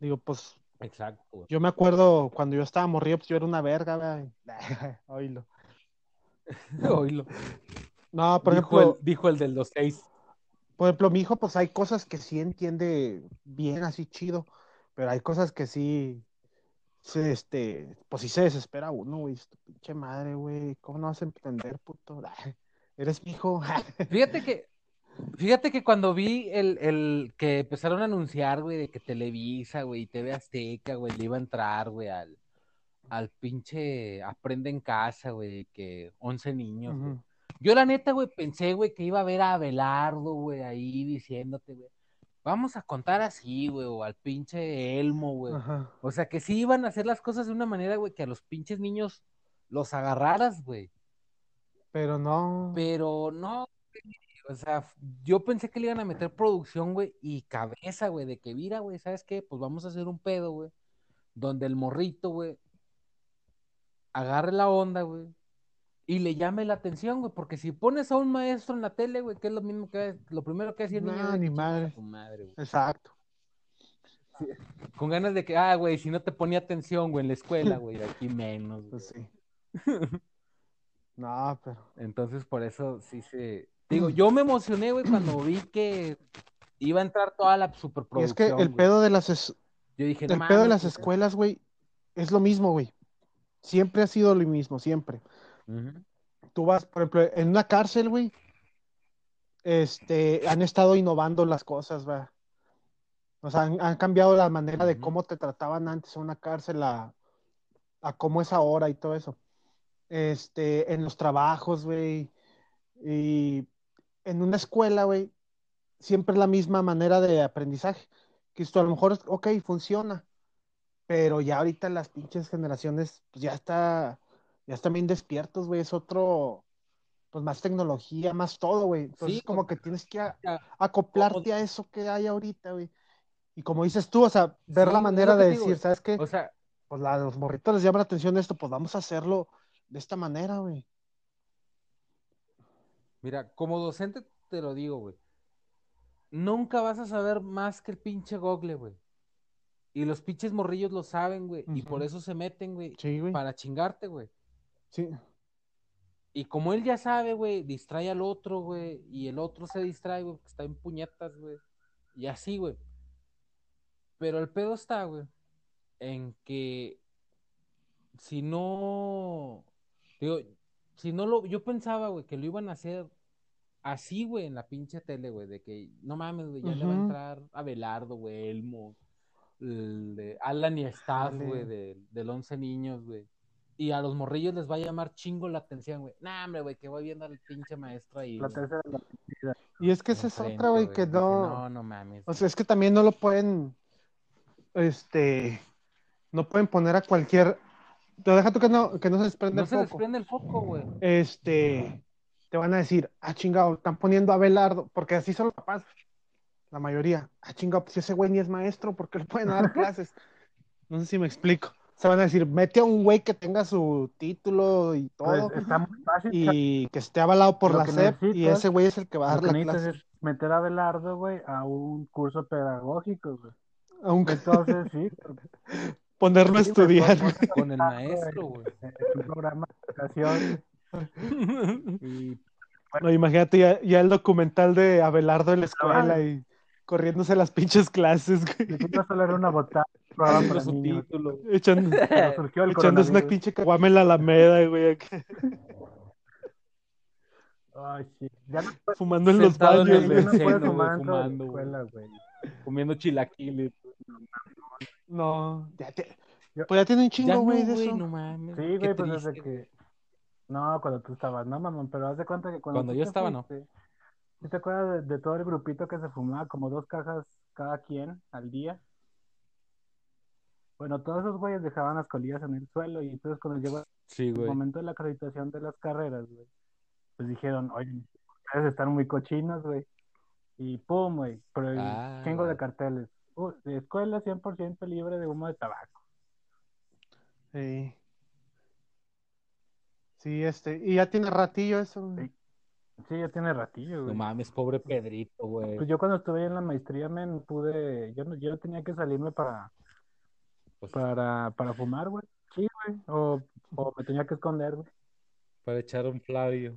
Digo, pues, Exacto, güey. yo me acuerdo cuando yo estaba morrillo, pues yo era una verga, güey. Oílo. Oílo. No, por dijo, ejemplo, el, dijo el del los seis. Por ejemplo, mi hijo, pues hay cosas que sí entiende bien, así chido, pero hay cosas que sí, se, este, pues sí se desespera uno, güey, pinche madre, güey, ¿cómo no vas a entender, puto? Eres mi hijo. Fíjate que Fíjate que cuando vi el, el que empezaron a anunciar, güey, de que Televisa, güey, y TV Azteca, güey, le iba a entrar, güey, al, al pinche Aprende en Casa, güey, que 11 niños, güey. Yo la neta, güey, pensé, güey, que iba a ver a Abelardo, güey, ahí diciéndote, güey, vamos a contar así, güey, o al pinche Elmo, güey. Ajá. O sea, que sí iban a hacer las cosas de una manera, güey, que a los pinches niños los agarraras, güey. Pero no. Pero no, güey, o sea, yo pensé que le iban a meter producción, güey, y cabeza, güey, de que mira, güey, ¿sabes qué? Pues vamos a hacer un pedo, güey, donde el morrito, güey, agarre la onda, güey, y le llame la atención, güey, porque si pones a un maestro en la tele, güey, que es lo mismo que lo primero que niño, No, güey, ni madre. madre, güey. Exacto. Con ganas de que, ah, güey, si no te ponía atención, güey, en la escuela, güey, aquí menos, güey. Pues sí. No, pero. Entonces, por eso sí se. Digo, yo me emocioné, güey, cuando vi que iba a entrar toda la Y es superproducción. que el güey. pedo de las es- Yo dije, el pedo de las güey. escuelas, güey, es lo mismo, güey. Siempre ha sido lo mismo, siempre. Tú vas, por ejemplo, en una cárcel, güey, este, han estado innovando las cosas, va. O sea, han, han cambiado la manera de cómo te trataban antes en una cárcel a, a cómo es ahora y todo eso. Este, en los trabajos, güey, y en una escuela, güey, siempre es la misma manera de aprendizaje. Que esto a lo mejor, ok, funciona, pero ya ahorita las pinches generaciones, pues ya está, ya están bien despiertos, güey, es otro, pues más tecnología, más todo, güey. Entonces Sí, como que tienes que a- acoplarte a eso que hay ahorita, güey. Y como dices tú, o sea, ver Sí, la manera de digo, decir, ¿sabes qué? O sea, Pues la- los morritos les llama la atención esto, pues vamos a hacerlo de esta manera, güey. Mira, como docente te lo digo, güey. Nunca vas a saber más que el pinche Google, güey. Y los pinches morrillos lo saben, güey. Y por eso se meten, güey. Sí, güey. Para chingarte, güey. Sí. Y como él ya sabe, güey, distrae al otro, güey. Y el otro se distrae, güey, porque está en puñetas, güey. Y así, güey. Pero el pedo está, güey, en que si no, digo, si no lo, yo pensaba, güey, que lo iban a hacer así, güey, en la pinche tele, güey, de que, no mames, güey, ya le va a entrar Abelardo, güey, Elmo, el de Alan y Staff, güey, de, del 11 niños, güey. Y a los morrillos les va a llamar chingo la atención, güey. Nah, hombre, güey, que voy viendo al pinche maestro ahí. La tercera la. Y es que esa es otra, güey, que no. No, no mames. O sea, es que también no lo pueden, este, no pueden poner a cualquier. Te deja tú que no, que no se desprende no el se foco. desprende el foco, güey. Este, te van a decir, ah, chingado, están poniendo a Belardo, porque así son los papás, la mayoría. Ah, chingado, pues si ese güey ni es maestro, ¿por qué le pueden dar clases? No sé si me explico. Se van a decir, mete a un güey que tenga su título y todo, Pues está muy fácil. y que esté avalado por la SEP, y ese güey es el que va a Lo dar que la necesitas clase. es meter a Belardo, güey, a un curso pedagógico, güey. Aunque Entonces, sí, ponerlo a estudiar. Con el maestro, güey. es un programa de educación y No, imagínate ya, ya el documental de Abelardo en la escuela y corriéndose las pinches clases, güey. solo era una botada, título. Echando, echándose una pinche caguama en la Alameda, güey, acá, Ay, sí. Ya no fumando en los en baños, el güey. seno, fumando, güey. escuela, güey. Comiendo chilaquiles. No, ya te- pues ya tiene un chingo, no, güey, de eso. no mames. Sí, güey, pues desde que... No, cuando tú estabas, no, mamón, pero haz de cuenta que cuando, Cuando yo estaba, no. ¿sí te acuerdas de, de todo el grupito que se fumaba como dos cajas cada quien al día? Bueno, todos esos güeyes dejaban las colillas en el suelo y entonces cuando llegó Sí, el momento de la acreditación de las carreras, güey, pues dijeron, oye, ustedes están muy cochinos, güey. Y pum, güey, pero Ah, chingo de carteles. Uh, de escuela 100% libre de humo de tabaco. Sí. Sí, este, y ya tiene ratillo eso. güey. Sí. Sí, ya tiene ratillo, No güey. mames, pobre Pedrito, güey. Pues yo cuando estuve en la maestría me pude, yo no, yo no tenía que salirme para, Pues, para, para fumar, güey. Sí, güey. O, o me tenía que esconder, güey. para echar un Flavio.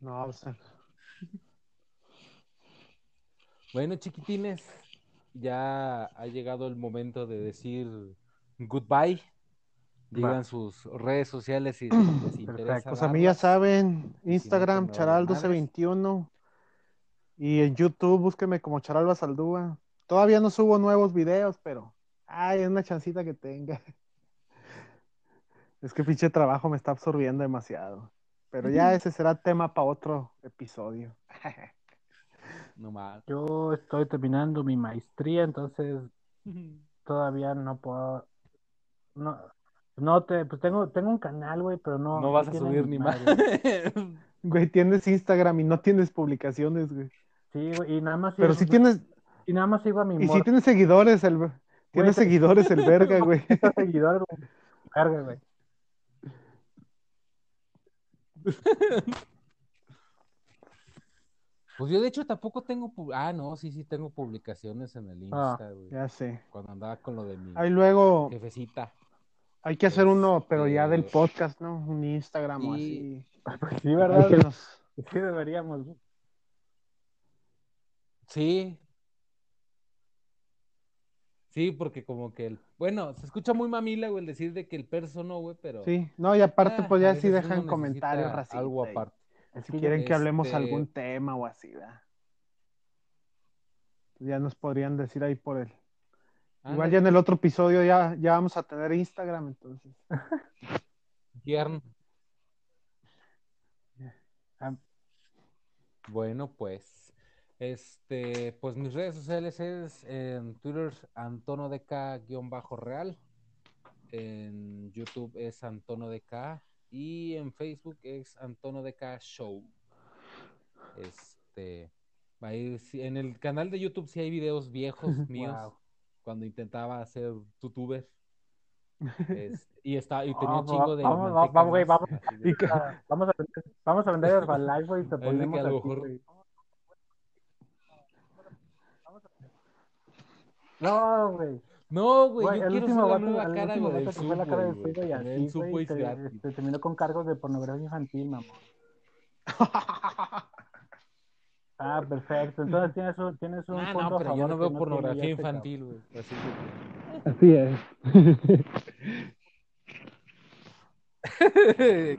No, o sea, Bueno, chiquitines, ya ha llegado el momento de decir goodbye, Digan Va. sus redes sociales si les interesa. Pues a mí ya saben, Instagram, pues madres. Charal1221. Y en YouTube, búsqueme como Charalba Saldúa. Todavía no subo nuevos videos, pero ay, es una chancita que tenga. Es que pinche trabajo me está absorbiendo demasiado. Pero ya ese será tema para otro episodio. No más. Yo estoy terminando mi maestría, entonces todavía no puedo. No, no te, pues tengo, tengo un canal, güey, pero no. No vas a subir ni más. Güey, tienes Instagram y no tienes publicaciones, güey. Sí, güey, y nada más. Pero sigo- si tienes, Y nada más sigo a mi y si tienes seguidores, el tienes seguidores el verga, güey. seguidor, güey. Verga, güey. Pues yo de hecho tampoco tengo. Ah, no, sí, sí tengo publicaciones en el Ah, Insta, güey. Ya sé. Cuando andaba con lo de mi Ahí luego jefecita. hay que hacer uno, pero ya del Este- podcast, ¿no? Un Instagram o así. Pues sí, ¿verdad? que nos- Sí, deberíamos. güey. Sí. Sí, porque como que el. Bueno, se escucha muy mamila, güey, el decir de que el perso no, güey, pero. Sí, no, y aparte, ah, pues ya sí dejan comentarios necesita racista Algo aparte. Si quieren que hablemos este- algún tema o así, ¿verdad? Ya nos podrían decir ahí por él. Igual ya en el otro episodio ya, ya vamos a tener Instagram, entonces. Tierno. Ah. Bueno, pues. Este, pues mis redes sociales es en Twitter Antono real En YouTube es Antono DK. Y en Facebook es Antono DK Show. Este. Ahí, en el canal de YouTube sí hay videos viejos míos. Wow. Cuando intentaba ser youtuber. Es- y, está, y tenía un Vamos, chingo de. vamos, manteca vamos, güey, vamos. Ah, Vamos a vender, vamos a vender Herbalife, güey, y te ponemos a lo aquí, mejor-. No, güey. No, güey, Güey, yo el quiero ser último la vato, nueva el cara, último güey, del vato que fue la cara de Subway, Subway güey. así, El Subway güey, gratis. este, terminó con cargos de pornografía infantil, mamá. Ah, perfecto. Entonces tienes un, tienes un Ah, punto no, a pero yo favor no que veo tiene pornografía este infantil, güey. Así Así es. de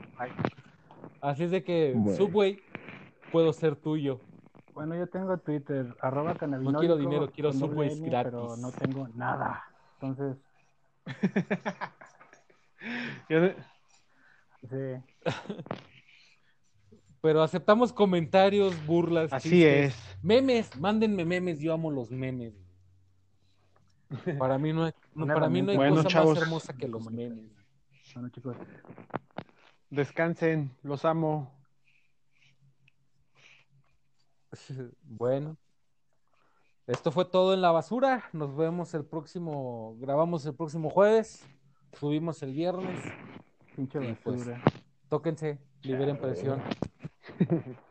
que- Así es de que, Bueno. Subway, puedo ser tuyo. Bueno, yo tengo Twitter, arroba cannabinólico, quiero dinero, quiero Subways gratis. Pero no tengo nada. Entonces, sí. Pero aceptamos comentarios, burlas, Así chistes, es. Memes, mándenme memes, yo amo los memes. Para mí no hay, no, para mí no hay Bueno, cosa chavos. más hermosa que los memes. Bueno, chicos, Descansen, los amo. Bueno, esto fue todo en la basura. Nos vemos el próximo, grabamos el próximo jueves, subimos el viernes. pinche pues. basura. Tóquense, liberen presión.